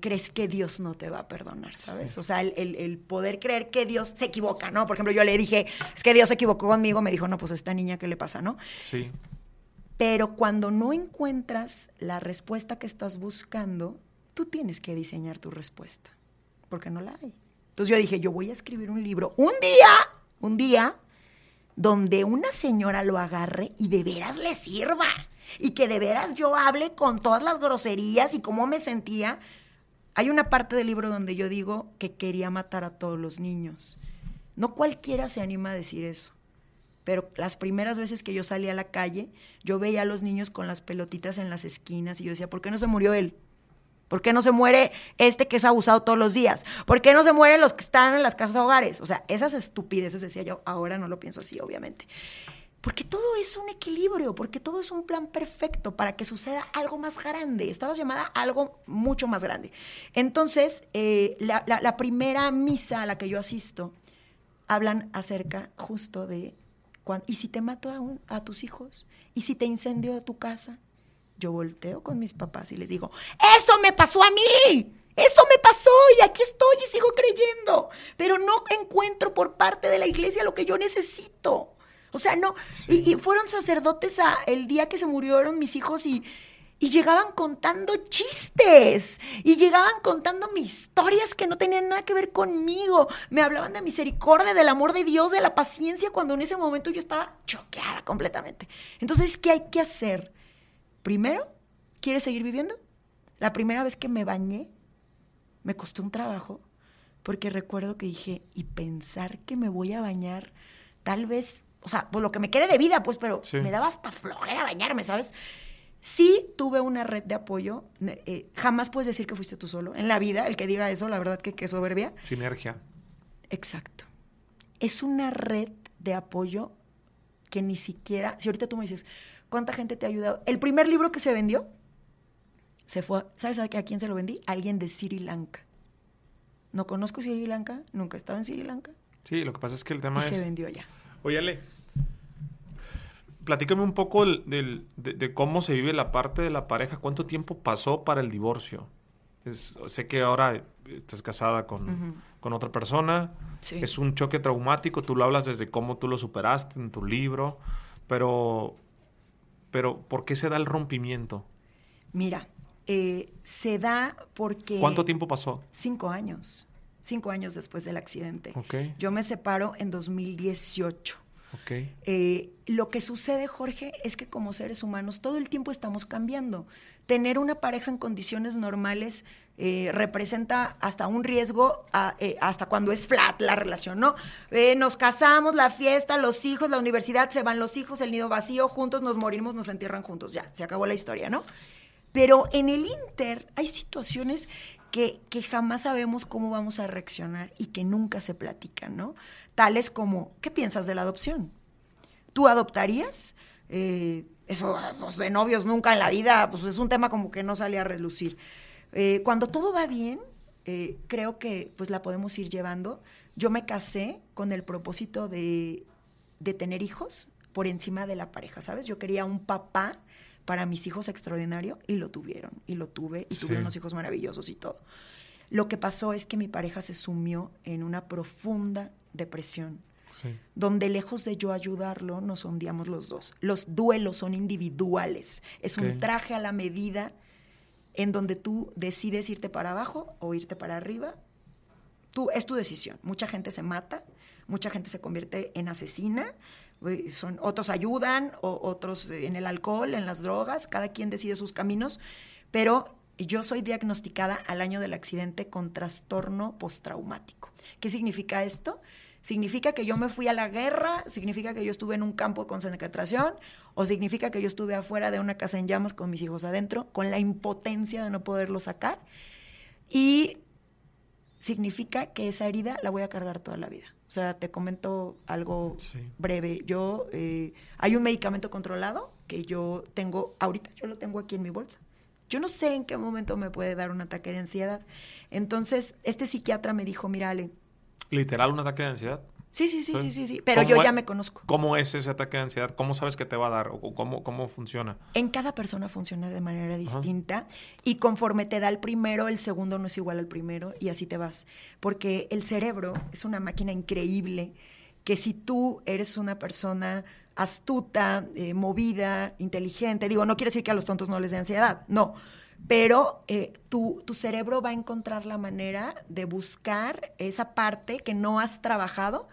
Speaker 2: crees que Dios no te va a perdonar, ¿sabes? O sea, el, el, poder creer que Dios se equivoca, ¿no? Por ejemplo, yo le dije, es que Dios se equivocó conmigo, me dijo, no, pues a esta niña, ¿qué le pasa, no?
Speaker 1: Sí.
Speaker 2: Pero cuando no encuentras la respuesta que estás buscando, tú tienes que diseñar tu respuesta, porque no la hay. Entonces yo dije, yo voy a escribir un libro un día, un día, donde una señora lo agarre y de veras le sirva. Y que de veras yo hable con todas las groserías y cómo me sentía. Hay una parte del libro donde yo digo que quería matar a todos los niños. No cualquiera se anima a decir eso. Pero las primeras veces que yo salí a la calle, yo veía a los niños con las pelotitas en las esquinas y yo decía, ¿por qué no se murió él? ¿Por qué no se muere este que es abusado todos los días? ¿Por qué no se mueren los que están en las casas hogares? O sea, esas estupideces decía yo, ahora no lo pienso así, obviamente. Porque todo es un equilibrio, porque todo es un plan perfecto para que suceda algo más grande. Estabas llamada a algo mucho más grande. Entonces, eh, la, primera misa a la que yo asisto, hablan acerca justo de, ¿y si te mato a, a tus hijos? ¿Y si te incendio tu casa? Yo volteo con mis papás y les digo, eso me pasó a mí. Eso me pasó y aquí estoy y sigo creyendo, pero no encuentro por parte de la iglesia lo que yo necesito. O sea, no. Y, fueron sacerdotes a, el día que se murieron mis hijos y, y llegaban contando chistes y llegaban contando mis historias que no tenían nada que ver conmigo. Me hablaban de misericordia, del amor de Dios, de la paciencia, cuando en ese momento yo estaba choqueada completamente. Entonces, ¿qué hay que hacer? Primero, ¿quieres seguir viviendo? La primera vez que me bañé, me costó un trabajo, porque recuerdo que dije, y pensar que me voy a bañar, tal vez, o sea, por lo que me quede de vida, pues, pero me daba hasta flojera bañarme, ¿sabes? Sí tuve una red de apoyo. Eh, jamás puedes decir que fuiste tú solo. En la vida, el que diga eso, la verdad que, que soberbia.
Speaker 1: Sinergia.
Speaker 2: Exacto. Es una red de apoyo que ni siquiera, si ahorita tú me dices, ¿Cuánta gente te ha ayudado? El primer libro que se vendió, se fue, ¿sabes a quién se lo vendí? A alguien de Sri Lanka. No conozco Sri Lanka, nunca he estado en Sri Lanka.
Speaker 1: Sí, lo que pasa es que el tema es...
Speaker 2: se vendió ya.
Speaker 1: Óyale, platícame un poco de, cómo se vive la parte de la pareja. ¿Cuánto tiempo pasó para el divorcio? sé que ahora estás casada con, otra persona. Es un choque traumático. Tú lo hablas desde cómo tú lo superaste en tu libro. Pero pero ¿por qué se da el rompimiento?
Speaker 2: Mira, eh, se da porque...
Speaker 1: ¿Cuánto tiempo pasó?
Speaker 2: Cinco años. Cinco años después del accidente.
Speaker 1: Okay.
Speaker 2: Yo me separo en 2018.
Speaker 1: Okay.
Speaker 2: Eh, lo que sucede, Jorge, es que como seres humanos todo el tiempo estamos cambiando. Tener una pareja en condiciones normales eh, representa hasta un riesgo eh, hasta cuando es flat la relación, ¿no? Eh, nos casamos, la fiesta, los hijos, la universidad, se van los hijos, el nido vacío, juntos nos morimos, nos entierran juntos, ya, se acabó la historia, ¿no? Pero en el Inter hay situaciones que, que, jamás sabemos cómo vamos a reaccionar y que nunca se platican, ¿no? Tales como, ¿qué piensas de la adopción? ¿Tú adoptarías? eso, pues, de novios nunca en la vida, pues es un tema como que no sale a relucir. Eh, cuando todo va bien, eh, creo que pues la podemos ir llevando. Yo me casé con el propósito de, tener hijos por encima de la pareja, ¿sabes? Yo quería un papá para mis hijos extraordinario y lo tuvieron, y lo tuve, y tuve unos hijos maravillosos y todo. Lo que pasó es que mi pareja se sumió en una profunda depresión, donde lejos de yo ayudarlo, nos hundíamos los dos. Los duelos son individuales, es un traje a la medida en donde tú decides irte para abajo o irte para arriba tú, es tu decisión. Mucha gente se mata, mucha gente se convierte en asesina, son, otros ayudan, o, otros en el alcohol, en las drogas, cada quien decide sus caminos, pero yo soy diagnosticada al año del accidente con trastorno postraumático. ¿Qué significa esto? ¿Significa que yo me fui a la guerra? ¿Significa que yo estuve en un campo de concentración? ¿O significa que yo estuve afuera de una casa en llamas con mis hijos adentro, con la impotencia de no poderlo sacar? Y significa que esa herida la voy a cargar toda la vida. O sea, te comento algo breve. Yo, eh, hay un medicamento controlado que yo tengo, ahorita yo lo tengo aquí en mi bolsa. Yo no sé en qué momento me puede dar un ataque de ansiedad. Entonces, este psiquiatra me dijo, mira, Ale,
Speaker 1: ¿Literal un ataque de ansiedad?
Speaker 2: Sí, sí, sí, sí, sí, sí, pero yo ya me conozco.
Speaker 1: ¿Cómo es ese ataque de ansiedad? ¿Cómo sabes que te va a dar o cómo, cómo funciona?
Speaker 2: En cada persona funciona de manera distinta y conforme te da el primero, el segundo no es igual al primero y así te vas. Porque el cerebro es una máquina increíble que si tú eres una persona astuta, eh, movida, inteligente, digo, no quiere decir que a los tontos no les dé ansiedad, no, pero eh, tu, cerebro va a encontrar la manera de buscar esa parte que no has trabajado.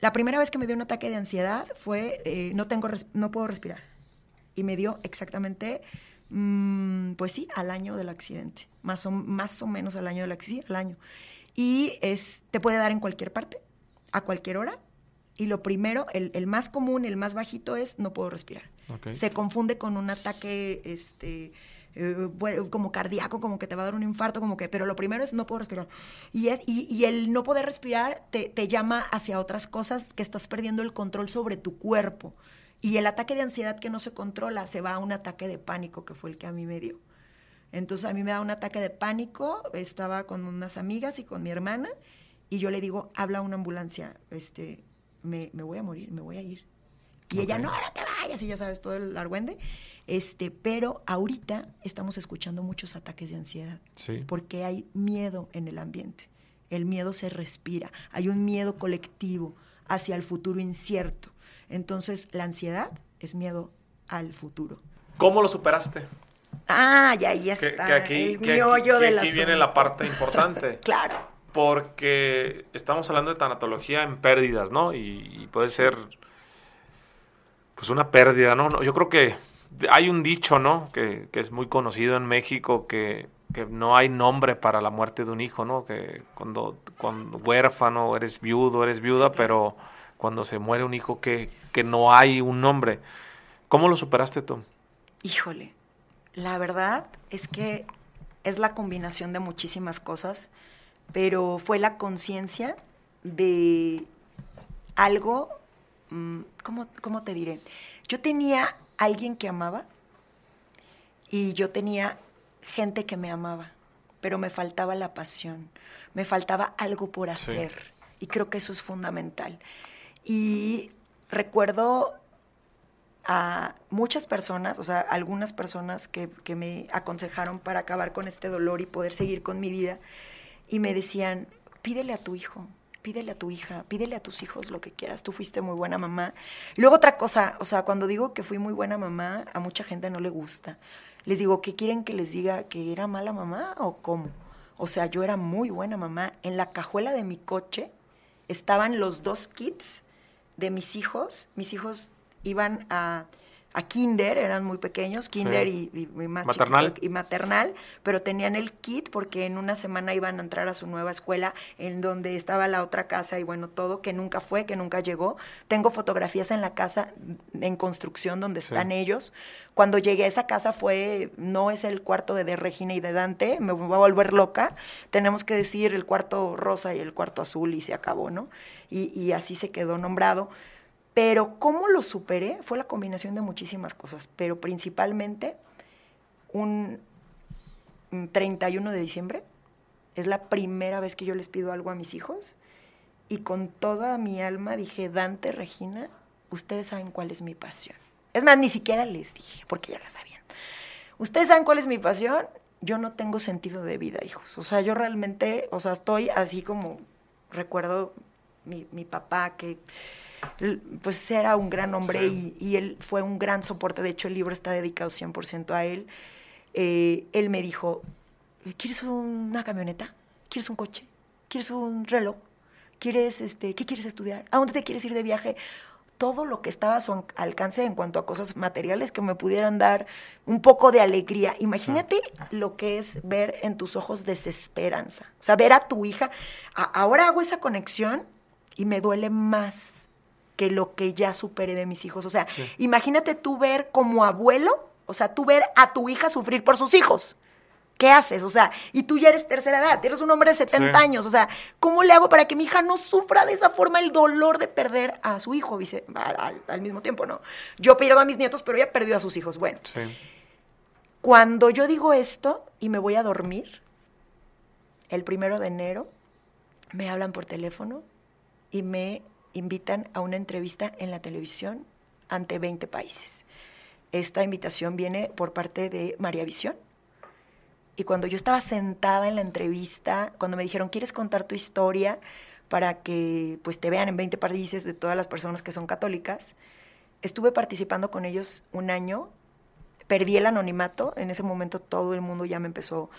Speaker 2: La primera vez que me dio un ataque de ansiedad fue, eh, no, tengo no puedo respirar. Y me dio exactamente, mm, pues sí, al año del accidente. Más o, más o menos al año del accidente, al año. Y es, te puede dar en cualquier parte, a cualquier hora. Y lo primero, el, más común, el más bajito es no puedo respirar. Se confunde con un ataque, este, eh, como cardíaco, como que te va a dar un infarto, como que, pero lo primero es no puedo respirar. Y, y, el no poder respirar te, te llama hacia otras cosas que estás perdiendo el control sobre tu cuerpo. Y el ataque de ansiedad que no se controla se va a un ataque de pánico, que fue el que a mí me dio. Entonces a mí me da un ataque de pánico, estaba con unas amigas y con mi hermana, y yo le digo, habla una ambulancia, este, me, me voy a morir, me voy a ir. Y ella, no, no te vayas, y ya sabes, todo el argüende. Este, pero ahorita estamos escuchando muchos ataques de ansiedad. Porque hay miedo en el ambiente. El miedo se respira. Hay un miedo colectivo hacia el futuro incierto. Entonces, la ansiedad es miedo al futuro.
Speaker 1: ¿Cómo lo superaste?
Speaker 2: Ah, ya ahí está. aquí, el miollo de
Speaker 1: aquí viene la parte importante.
Speaker 2: claro.
Speaker 1: Porque estamos hablando de tanatología en pérdidas, ¿no? Y, puede ser pues una pérdida, ¿no? Yo creo que hay un dicho, ¿no? Que, es muy conocido en México, que, no hay nombre para la muerte de un hijo, ¿no? Que cuando, cuando huérfano, eres viudo, eres viuda, pero cuando se muere un hijo, que, que no hay un nombre. ¿Cómo lo superaste tú?
Speaker 2: Híjole, la verdad es que es la combinación de muchísimas cosas, pero fue la conciencia de algo, ¿cómo, ¿cómo te diré? Yo tenía alguien que amaba y yo tenía gente que me amaba, pero me faltaba la pasión, me faltaba algo por hacer y creo que eso es fundamental. Y recuerdo a muchas personas, o sea, algunas personas que, que, me aconsejaron para acabar con este dolor y poder seguir con mi vida, y me decían, pídele a tu hijo, pídele a tu hija, pídele a tus hijos lo que quieras, tú fuiste muy buena mamá. Y luego otra cosa, o sea, cuando digo que fui muy buena mamá, a mucha gente no le gusta. Les digo, ¿qué quieren que les diga? ¿Que era mala mamá o cómo? O sea, yo era muy buena mamá. En la cajuela de mi coche estaban los dos kits de mis hijos. Mis hijos iban a a kinder, eran muy pequeños, kinder y, más
Speaker 1: maternal.
Speaker 2: y maternal, pero tenían el kit porque en una semana iban a entrar a su nueva escuela en donde estaba la otra casa y bueno, todo que nunca fue, que nunca llegó. Tengo fotografías en la casa en construcción donde están ellos. Cuando llegué a esa casa fue, no es el cuarto de, de Regina y de Dante, me voy a volver loca, tenemos que decir el cuarto rosa y el cuarto azul y se acabó, ¿no? y, y así se quedó nombrado pero cómo lo superé fue la combinación de muchísimas cosas, pero principalmente un 31 de diciembre es la primera vez que yo les pido algo a mis hijos y con toda mi alma dije, Dante, Regina, ustedes saben cuál es mi pasión. Es más, ni siquiera les dije, porque ya la sabían. Ustedes saben cuál es mi pasión. Yo no tengo sentido de vida, hijos. O sea, yo realmente, o sea, estoy así como, recuerdo mi, mi papá que pues era un gran hombre y, él fue un gran soporte. De hecho, el libro está dedicado 100% a él. Eh, él me dijo, ¿quieres una camioneta? ¿Quieres un coche? ¿Quieres un reloj? ¿Quieres, este, ¿Qué quieres estudiar? ¿A dónde te quieres ir de viaje? todo lo que estaba a su alcance en cuanto a cosas materiales que me pudieran dar un poco de alegría. Imagínate lo que es ver en tus ojos desesperanza. O sea, ver a tu hija. ahora hago esa conexión y me duele más que lo que ya superé de mis hijos. O sea, imagínate tú ver como abuelo, o sea, tú ver a tu hija sufrir por sus hijos. ¿qué haces? O sea, y tú ya eres tercera edad, eres un hombre de 70 años, o sea, ¿cómo le hago para que mi hija no sufra de esa forma el dolor de perder a su hijo al, mismo tiempo, no? Yo pierdo a mis nietos, pero ella perdió a sus hijos. Bueno, cuando yo digo esto y me voy a dormir, el primero de enero, me hablan por teléfono y me invitan a una entrevista en la televisión ante 20 países. Esta invitación viene por parte de María Visión, y cuando yo estaba sentada en la entrevista, cuando me dijeron, ¿quieres contar tu historia para que pues te vean en 20 países de todas las personas que son católicas? Estuve participando con ellos un año, perdí el anonimato, en ese momento todo el mundo ya me empezó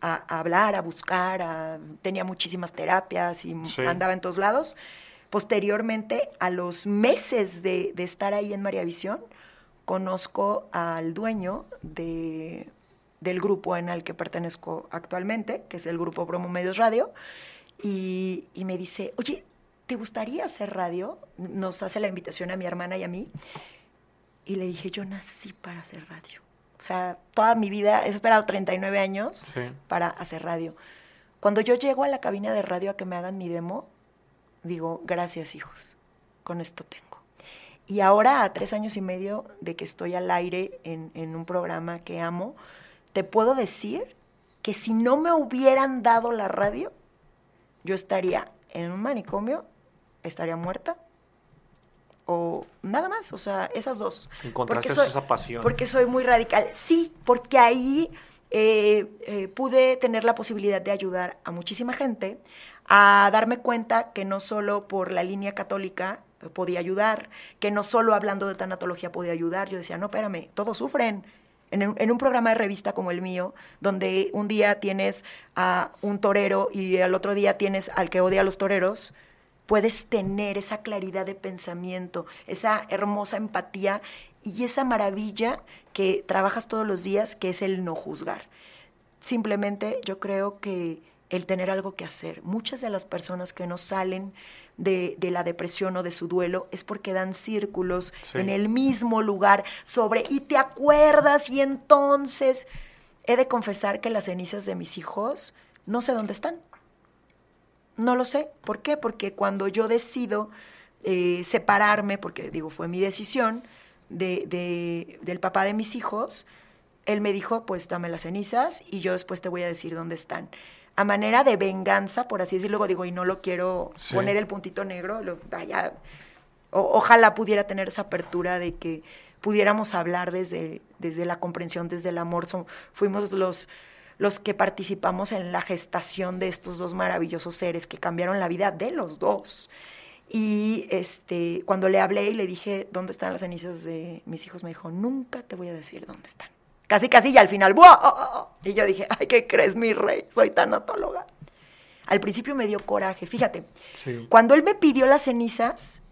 Speaker 2: a, hablar, a buscar, tenía muchísimas terapias y andaba en todos lados. Posteriormente, a los meses de, de estar ahí en María Visión, conozco al dueño de del grupo en el que pertenezco actualmente, que es el grupo Bromo Medios Radio, y, me dice, oye, ¿te gustaría hacer radio? Nos hace la invitación a mi hermana y a mí. Y le dije, yo nací para hacer radio. O sea, toda mi vida, he esperado 39 años para hacer radio. Cuando yo llego a la cabina de radio a que me hagan mi demo, digo, gracias hijos, con esto tengo. Y ahora, a tres años y medio de que estoy al aire en, en un programa que amo, te puedo decir que si no me hubieran dado la radio, yo estaría en un manicomio, estaría muerta o nada más, o sea, esas dos.
Speaker 1: Encontraste esa pasión.
Speaker 2: Porque soy muy radical. Sí, porque ahí eh, eh, pude tener la posibilidad de ayudar a muchísima gente a darme cuenta que no solo por la línea católica podía ayudar, que no solo hablando de tanatología podía ayudar. Yo decía, no, espérame, todos sufren en un, programa de revista como el mío, donde un día tienes a un torero y al otro día tienes al que odia a los toreros, puedes tener esa claridad de pensamiento, esa hermosa empatía y esa maravilla que trabajas todos los días, que es el no juzgar. Simplemente yo creo que el tener algo que hacer. Muchas de las personas que no salen de, la depresión o de su duelo es porque dan círculos en el mismo lugar sobre, y te acuerdas, y entonces he de confesar que las cenizas de mis hijos no sé dónde están. No lo sé. ¿Por qué? Porque cuando yo decido eh, separarme, porque digo, fue mi decisión, de, del papá de mis hijos, él me dijo, pues dame las cenizas y yo después te voy a decir dónde están a manera de venganza, por así decirlo, digo, y no lo quiero poner el puntito negro, lo, vaya, ojalá pudiera tener esa apertura de que pudiéramos hablar desde, desde la comprensión, desde el amor. fuimos los, los que participamos en la gestación de estos dos maravillosos seres que cambiaron la vida de los dos. Y este, cuando le hablé y le dije, ¿dónde están las cenizas de mis hijos? Me dijo, nunca te voy a decir dónde están. Casi, casi, y al final, ¡buah! Oh, oh, oh". Y yo dije, ay, ¿qué crees, mi rey? Soy tanatóloga. Al principio me dio coraje, fíjate. Cuando él me pidió las cenizas...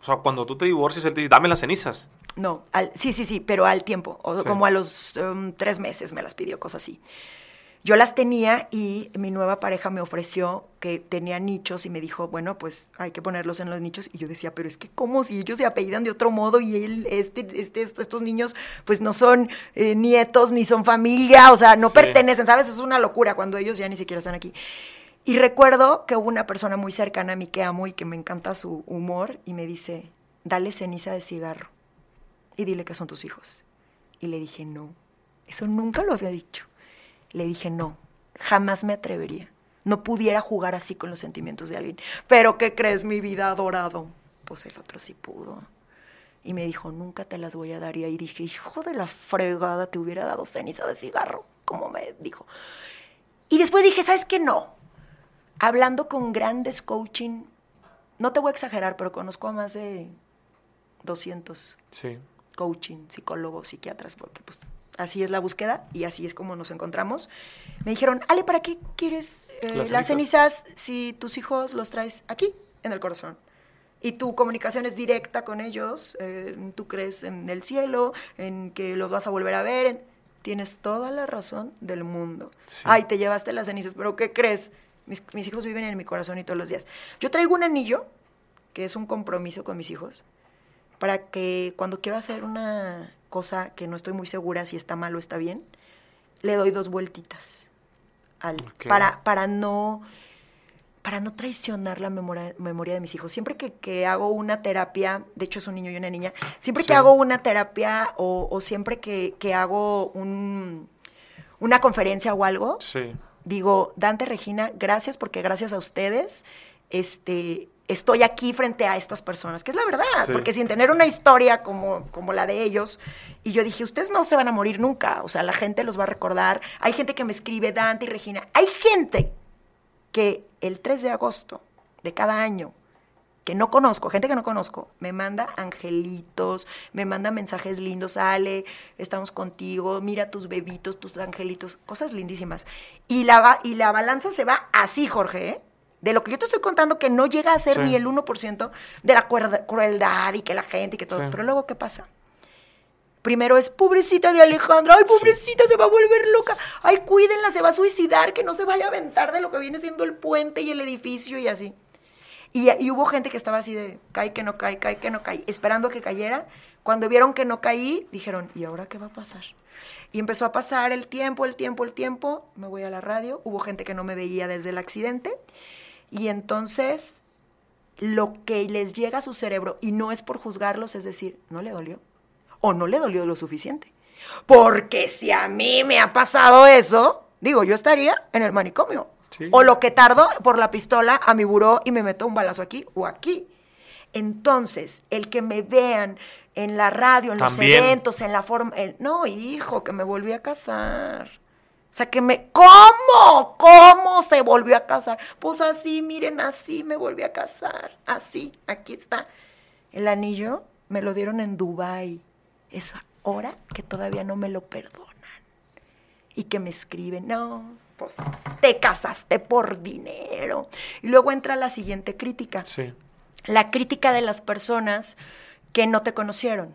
Speaker 1: O sea, cuando tú te divorcias, él te dice, dame las cenizas.
Speaker 2: No, sí, sí, sí, pero al tiempo, o como a los um, tres meses me las pidió, cosas así. Yo las tenía y mi nueva pareja me ofreció que tenía nichos y me dijo, bueno, pues hay que ponerlos en los nichos. Y yo decía, pero es que ¿cómo si ellos se apellidan de otro modo y él, este, este, estos niños pues no son eh, nietos ni son familia, o sea, no pertenecen, ¿sabes? Es una locura cuando ellos ya ni siquiera están aquí. Y recuerdo que hubo una persona muy cercana a mí que amo y que me encanta su humor y me dice, dale ceniza de cigarro y dile que son tus hijos. Y le dije, no, eso nunca lo había dicho. Le dije, no, jamás me atrevería. No pudiera jugar así con los sentimientos de alguien. Pero ¿qué crees, mi vida adorado? Pues el otro sí pudo. Y me dijo, nunca te las voy a dar. Y ahí dije, hijo de la fregada, te hubiera dado ceniza de cigarro, como me dijo. Y después dije, ¿sabes qué? No. Hablando con grandes coaching, no te voy a exagerar, pero conozco a más de 200
Speaker 1: sí.
Speaker 2: coaching, psicólogos, psiquiatras, porque pues así es la búsqueda y así es como nos encontramos. Me dijeron, Ale, ¿para qué quieres eh, las, cenizas. si tus hijos los traes aquí, en el corazón? Y tu comunicación es directa con ellos, eh, tú crees en el cielo, en que los vas a volver a ver. Tienes toda la razón del mundo. Ay, te llevaste las cenizas, pero ¿qué crees? Mis, mis hijos viven en mi corazón y todos los días. Yo traigo un anillo, que es un compromiso con mis hijos, para que cuando quiero hacer una cosa que no estoy muy segura si está mal o está bien, le doy dos vueltitas al, para, para no para no traicionar la memoria, memoria de mis hijos. Siempre que, hago una terapia, de hecho es un niño y una niña, siempre que hago una terapia o, siempre que, hago un, una conferencia o algo, digo, Dante Regina, gracias porque gracias a ustedes, este, estoy aquí frente a estas personas, que es la verdad, porque sin tener una historia como, como la de ellos, y yo dije, ustedes no se van a morir nunca, o sea, la gente los va a recordar, hay gente que me escribe, Dante y Regina, hay gente que el 3 de agosto de cada año, que no conozco, gente que no conozco, me manda angelitos, me manda mensajes lindos, Ale, estamos contigo, mira tus bebitos, tus angelitos, cosas lindísimas. Y la, y la balanza se va así, Jorge, ¿eh? De lo que yo te estoy contando, que no llega a ser ni el 1% de la crueldad y que la gente y que todo. Pero luego, ¿qué pasa? Primero es, pobrecita de Alejandra, ay, pobrecita, se va a volver loca, ay, cuídenla, se va a suicidar, que no se vaya a aventar de lo que viene siendo el puente y el edificio y así. Y, y, hubo gente que estaba así de, cae que no cae, cae que no cae, esperando que cayera. Cuando vieron que no caí, dijeron, ¿y ahora qué va a pasar? Y empezó a pasar el tiempo, el tiempo, el tiempo, me voy a la radio, hubo gente que no me veía desde el accidente y entonces lo que les llega a su cerebro, y no es por juzgarlos, es decir, no le dolió, o no le dolió lo suficiente. Porque si a mí me ha pasado eso, digo, yo estaría en el manicomio. O lo que tardo por la pistola a mi buró y me meto un balazo aquí o aquí. Entonces, el que me vean en la radio, en los eventos, en la forma... no, hijo, que me volví a casar. O sea, que me... ¿Cómo? ¿Cómo se volvió a casar? Pues así, miren, así me volví a casar. Así, aquí está. El anillo me lo dieron en Dubai. Es ahora que todavía no me lo perdonan. Y que me escriben, no, pues te casaste por dinero. Y luego entra la siguiente crítica. Sí. La crítica de las personas que no te conocieron,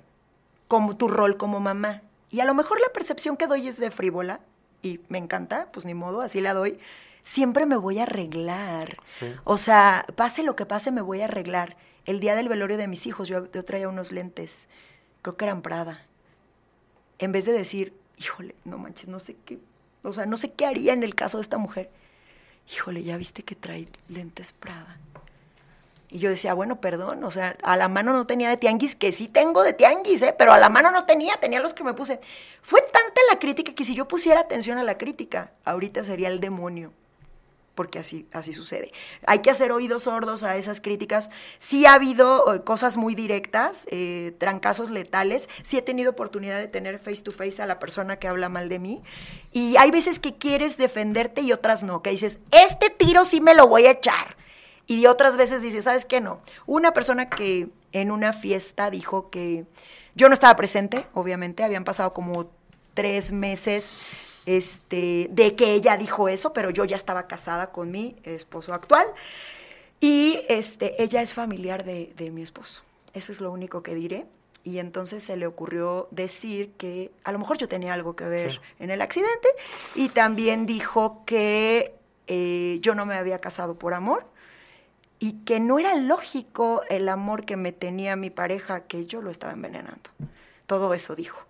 Speaker 2: como tu rol como mamá. Y a lo mejor la percepción que doy es de frívola, y me encanta, pues ni modo, así la doy, siempre me voy a arreglar. O sea, pase lo que pase, me voy a arreglar. El día del velorio de mis hijos, yo, traía unos lentes, creo que eran Prada. En vez de decir, híjole, no manches, no sé qué, o sea, no sé qué haría en el caso de esta mujer. Híjole, ya viste que trae lentes Prada. Y yo decía, bueno, perdón, o sea, a la mano no tenía de tianguis, que sí tengo de tianguis, ¿eh? pero a la mano no tenía, tenía los que me puse. Fue la crítica que si yo pusiera atención a la crítica, ahorita sería el demonio, porque así, así sucede. Hay que hacer oídos sordos a esas críticas. Sí ha habido eh, cosas muy directas, eh, trancazos letales, sí he tenido oportunidad de tener face to face a la persona que habla mal de mí, y hay veces que quieres defenderte y otras no, que dices, este tiro sí me lo voy a echar y otras veces dice, ¿sabes qué no? Una persona que en una fiesta dijo que yo no estaba presente, obviamente, habían pasado como tres meses este, de que ella dijo eso, pero yo ya estaba casada con mi esposo actual. Y este, ella es familiar de, mi esposo. Eso es lo único que diré. Y entonces se le ocurrió decir que a lo mejor yo tenía algo que ver en el accidente. Y también dijo que eh, yo no me había casado por amor, y que no era lógico el amor que me tenía mi pareja, que yo lo estaba envenenando. Todo eso dijo.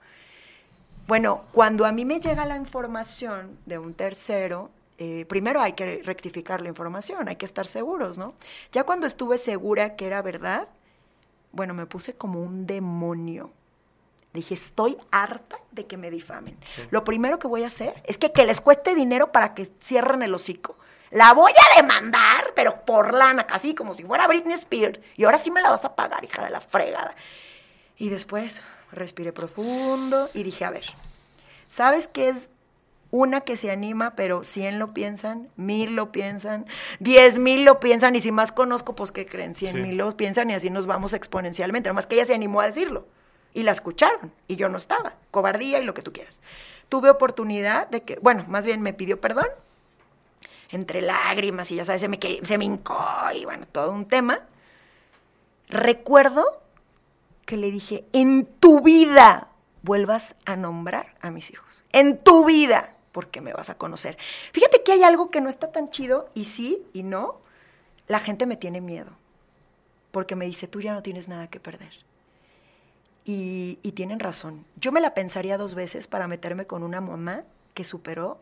Speaker 2: Bueno, cuando a mí me llega la información de un tercero, eh, primero hay que rectificar la información, hay que estar seguros, ¿no? Ya cuando estuve segura que era verdad, bueno, me puse como un demonio. Dije, estoy harta de que me difamen. Lo primero que voy a hacer es que, que les cueste dinero para que cierren el hocico. La voy a demandar, pero por lana, casi como si fuera Britney Spears. Y ahora sí me la vas a pagar, hija de la fregada. Y después respiré profundo y dije, a ver, ¿sabes qué es una que se anima, pero cien lo piensan, mil lo piensan, diez mil lo piensan, y si más conozco, pues ¿qué creen? Cien mil lo piensan y así nos vamos exponencialmente. Además que ella se animó a decirlo. Y la escucharon y yo no estaba. Cobardía y lo que tú quieras. Tuve oportunidad de que, bueno, más bien me pidió perdón, entre lágrimas y ya sabes, se me, se me hincó y bueno, todo un tema. Recuerdo que le dije, en tu vida vuelvas a nombrar a mis hijos. En tu vida, porque me vas a conocer. Fíjate que hay algo que no está tan chido y sí y no. La gente me tiene miedo porque me dice, tú ya no tienes nada que perder. Y, y, tienen razón. Yo me la pensaría dos veces para meterme con una mamá que superó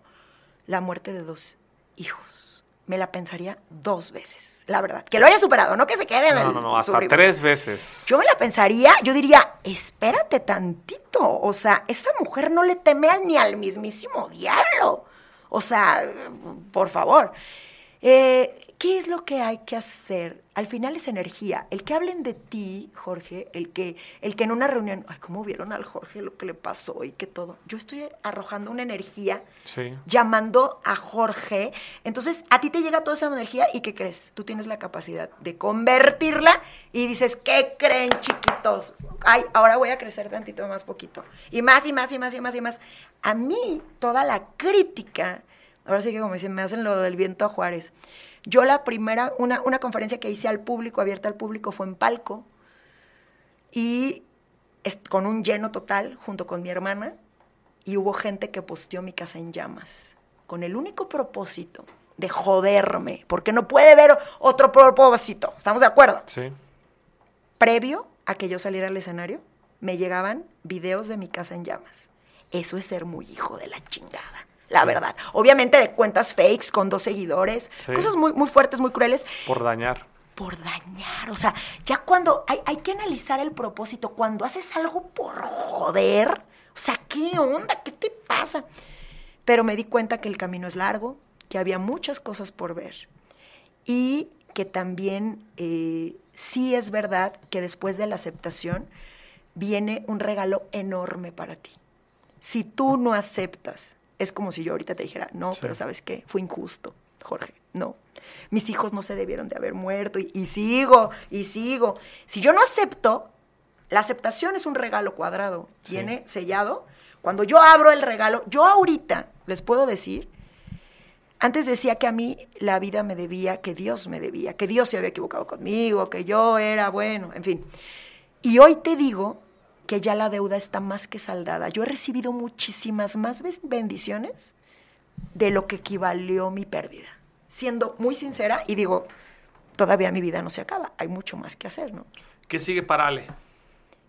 Speaker 2: la muerte de dos hijos. Me la pensaría dos veces, la verdad. Que lo haya superado, no que se quede en
Speaker 1: no, No, no, hasta tres veces.
Speaker 2: Yo me la pensaría, yo diría, espérate tantito. O sea, esa mujer no le teme ni al mismísimo diablo. O sea, por favor. Eh, ¿Qué es lo que hay que hacer? Al final es energía. El que hablen de ti, Jorge, el que, el que en una reunión, ay, ¿cómo vieron al Jorge lo que le pasó y que todo? Yo estoy arrojando una energía, llamando a Jorge. Entonces, a ti te llega toda esa energía y ¿qué crees? Tú tienes la capacidad de convertirla y dices, ¿qué creen, chiquitos? Ay, ahora voy a crecer tantito más poquito. Y más y más y más y más y más. A mí, toda la crítica, ahora sí que como dicen, me hacen lo del viento a Juárez yo la primera, una, una conferencia que hice al público, abierta al público, fue en Palco y con un lleno total junto con mi hermana y hubo gente que posteó mi casa en llamas con el único propósito de joderme, porque no puede haber otro propósito, ¿estamos de acuerdo?
Speaker 1: Sí.
Speaker 2: Previo a que yo saliera al escenario, me llegaban videos de mi casa en llamas. Eso es ser muy hijo de la chingada la verdad. Obviamente de cuentas fakes con dos seguidores, cosas muy, muy fuertes, muy crueles.
Speaker 1: Por dañar.
Speaker 2: Por dañar, o sea, ya cuando hay, hay que analizar el propósito, cuando haces algo por joder, o sea, ¿qué onda? ¿Qué te pasa? Pero me di cuenta que el camino es largo, que había muchas cosas por ver y que también eh, sí es verdad que después de la aceptación viene un regalo enorme para ti. Si tú no aceptas es como si yo ahorita te dijera, no, pero ¿sabes qué? Fue injusto, Jorge, no. Mis hijos no se debieron de haber muerto y, sigo, y sigo. Si yo no acepto, la aceptación es un regalo cuadrado, tiene sellado. Cuando yo abro el regalo, yo ahorita les puedo decir, antes decía que a mí la vida me debía, que Dios me debía, que Dios se había equivocado conmigo, que yo era bueno, en fin. Y hoy te digo que ya la deuda está más que saldada. Yo he recibido muchísimas más bendiciones de lo que equivalió mi pérdida. Siendo muy sincera y digo, todavía mi vida no se acaba, hay mucho más que hacer, ¿no?
Speaker 1: ¿Qué sigue para Ale?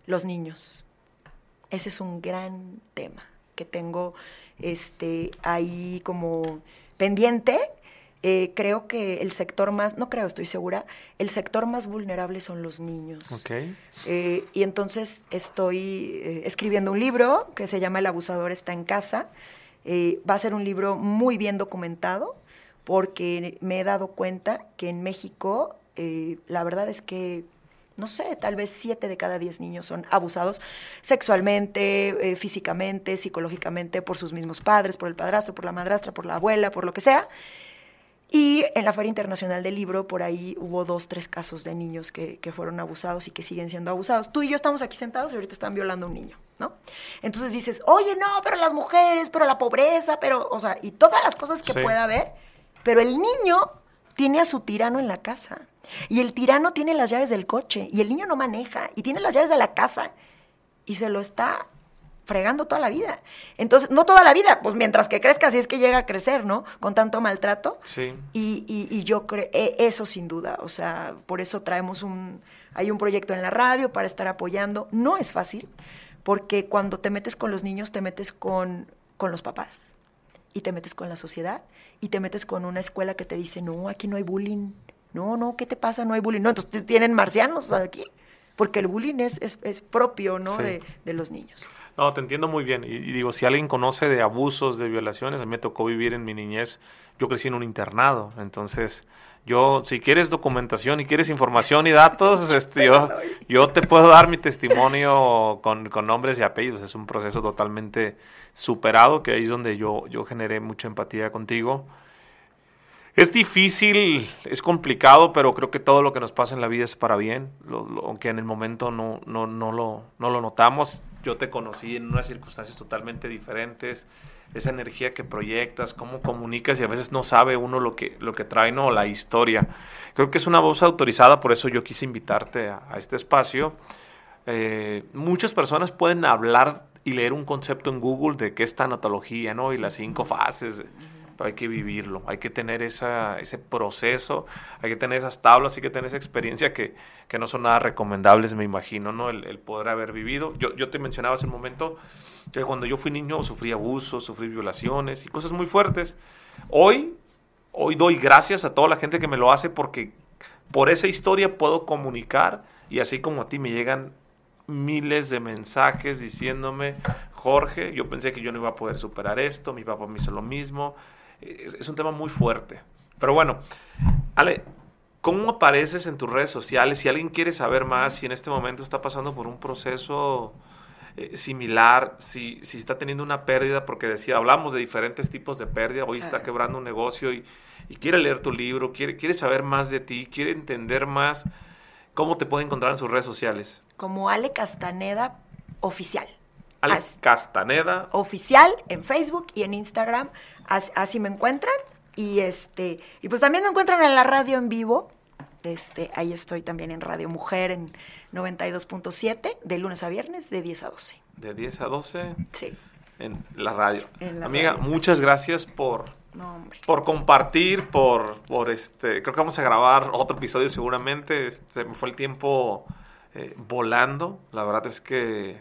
Speaker 2: Los niños. Ese es un gran tema que tengo este, ahí como pendiente eh, creo que el sector más, no creo, estoy segura, el sector más vulnerable son los niños.
Speaker 1: Okay.
Speaker 2: Eh, y entonces estoy eh, escribiendo un libro que se llama El abusador está en casa. va a ser un libro muy bien documentado porque me he dado cuenta que en México la verdad es que no sé, tal vez siete de cada diez niños son abusados sexualmente, físicamente, psicológicamente por sus mismos padres, por el padrastro, por la madrastra, por la abuela, por lo que sea. Y en la Feria Internacional del Libro, por ahí hubo dos, tres casos de niños que, fueron abusados y que siguen siendo abusados. Tú y yo estamos aquí sentados y ahorita están violando a un niño, ¿no? Entonces dices, oye, no, pero las mujeres, pero la pobreza, pero, o sea, y todas las cosas que pueda haber, pero el niño tiene a su tirano en la casa. Y el tirano tiene las llaves del coche y el niño no maneja y tiene las llaves de la casa y se lo está fregando toda la vida. Entonces, no toda la vida, pues mientras que crezca, si es que llega a crecer, ¿no? Con tanto maltrato.
Speaker 1: Sí.
Speaker 2: Y, y, yo creo, e, eso sin duda, o sea, por eso traemos un, hay un proyecto en la radio para estar apoyando. No es fácil, porque cuando te metes con los niños, te metes con, con los papás, y te metes con la sociedad, y te metes con una escuela que te dice, no, aquí no hay bullying. No, no, ¿qué te pasa? No hay bullying. No, entonces tienen marcianos aquí, porque el bullying es, es, propio, ¿no? De, de los niños.
Speaker 1: No, te entiendo muy bien. Y, digo, si alguien conoce de abusos, de violaciones, a mí me tocó vivir en mi niñez, yo crecí en un internado. Entonces, yo, si quieres documentación y quieres información y datos, este, yo, yo te puedo dar mi testimonio con, con, nombres y apellidos. Es un proceso totalmente superado, que ahí es donde yo, yo generé mucha empatía contigo. Es difícil, es complicado, pero creo que todo lo que nos pasa en la vida es para bien, aunque en el momento no, no, no, lo, no lo notamos. Yo te conocí en unas circunstancias totalmente diferentes, esa energía que proyectas, cómo comunicas y a veces no sabe uno lo que, lo que trae, no, la historia. Creo que es una voz autorizada, por eso yo quise invitarte a, este espacio. Eh, muchas personas pueden hablar y leer un concepto en Google de qué es tanatología, ¿no? Y las cinco fases hay que vivirlo, hay que tener esa, ese proceso, hay que tener esas tablas, hay que tener esa experiencia que, que no son nada recomendables, me imagino, ¿no? El, poder haber vivido. Yo, te mencionaba hace un momento que cuando yo fui niño sufrí abusos, sufrí violaciones y cosas muy fuertes. Hoy, hoy doy gracias a toda la gente que me lo hace porque por esa historia puedo comunicar y así como a ti me llegan miles de mensajes diciéndome, Jorge, yo pensé que yo no iba a poder superar esto, mi papá me hizo lo mismo, es, un tema muy fuerte. Pero bueno, Ale, ¿cómo apareces en tus redes sociales? Si alguien quiere saber más, si en este momento está pasando por un proceso eh, similar, si, si está teniendo una pérdida, porque decía, hablamos de diferentes tipos de pérdida, hoy está quebrando un negocio y, quiere leer tu libro, quiere, quiere saber más de ti, quiere entender más, ¿cómo te puede encontrar en sus redes sociales?
Speaker 2: Como Ale Castaneda Oficial.
Speaker 1: Ale Castaneda.
Speaker 2: Oficial en Facebook y en Instagram así, me encuentran. Y este, y pues también me encuentran en la radio en vivo. Este, ahí estoy también en Radio Mujer en 92.7, de lunes a viernes, de 10 a 12.
Speaker 1: De 10 a 12.
Speaker 2: Sí.
Speaker 1: En la radio. Amiga, muchas gracias por, por compartir, por, por este, creo que vamos a grabar otro episodio seguramente. Se me fue el tiempo eh, volando. La verdad es que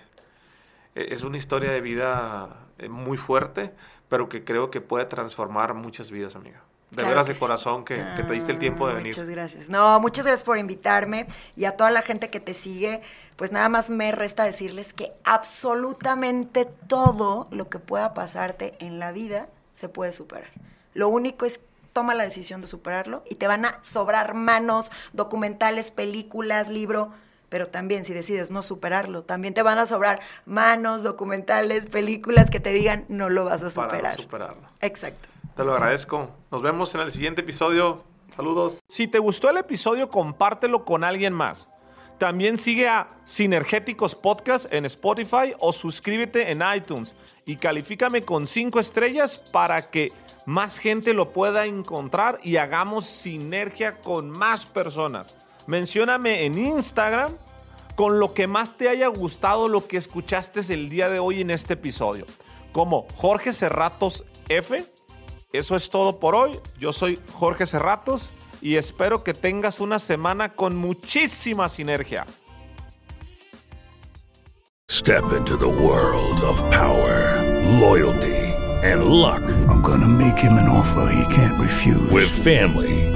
Speaker 1: es una historia de vida eh, muy fuerte pero que creo que puede transformar muchas vidas, amiga. De veras de corazón que, te diste el tiempo de venir.
Speaker 2: Muchas gracias. No, muchas gracias por invitarme y a toda la gente que te sigue, pues nada más me resta decirles que absolutamente todo lo que pueda pasarte en la vida se puede superar. Lo único es toma la decisión de superarlo y te van a sobrar manos, documentales, películas, libro pero también si decides no superarlo, también te van a sobrar manos, documentales, películas que te digan no lo vas a superar. Para
Speaker 1: superarlo.
Speaker 2: Exacto.
Speaker 1: Te lo agradezco. Nos vemos en el siguiente episodio. Saludos. Si te gustó el episodio, compártelo con alguien más. También sigue a Sinergéticos Podcast en Spotify o suscríbete en iTunes y califícame con cinco estrellas para que más gente lo pueda encontrar y hagamos sinergia con más personas. Mencióname en Instagram con lo que más te haya gustado lo que escuchaste el día de hoy en este episodio. Como Jorge Cerratos F. Eso es todo por hoy. Yo soy Jorge Cerratos y espero que tengas una semana con muchísima sinergia. Step into the world of power, loyalty and luck. I'm gonna make him an offer he can't refuse. With family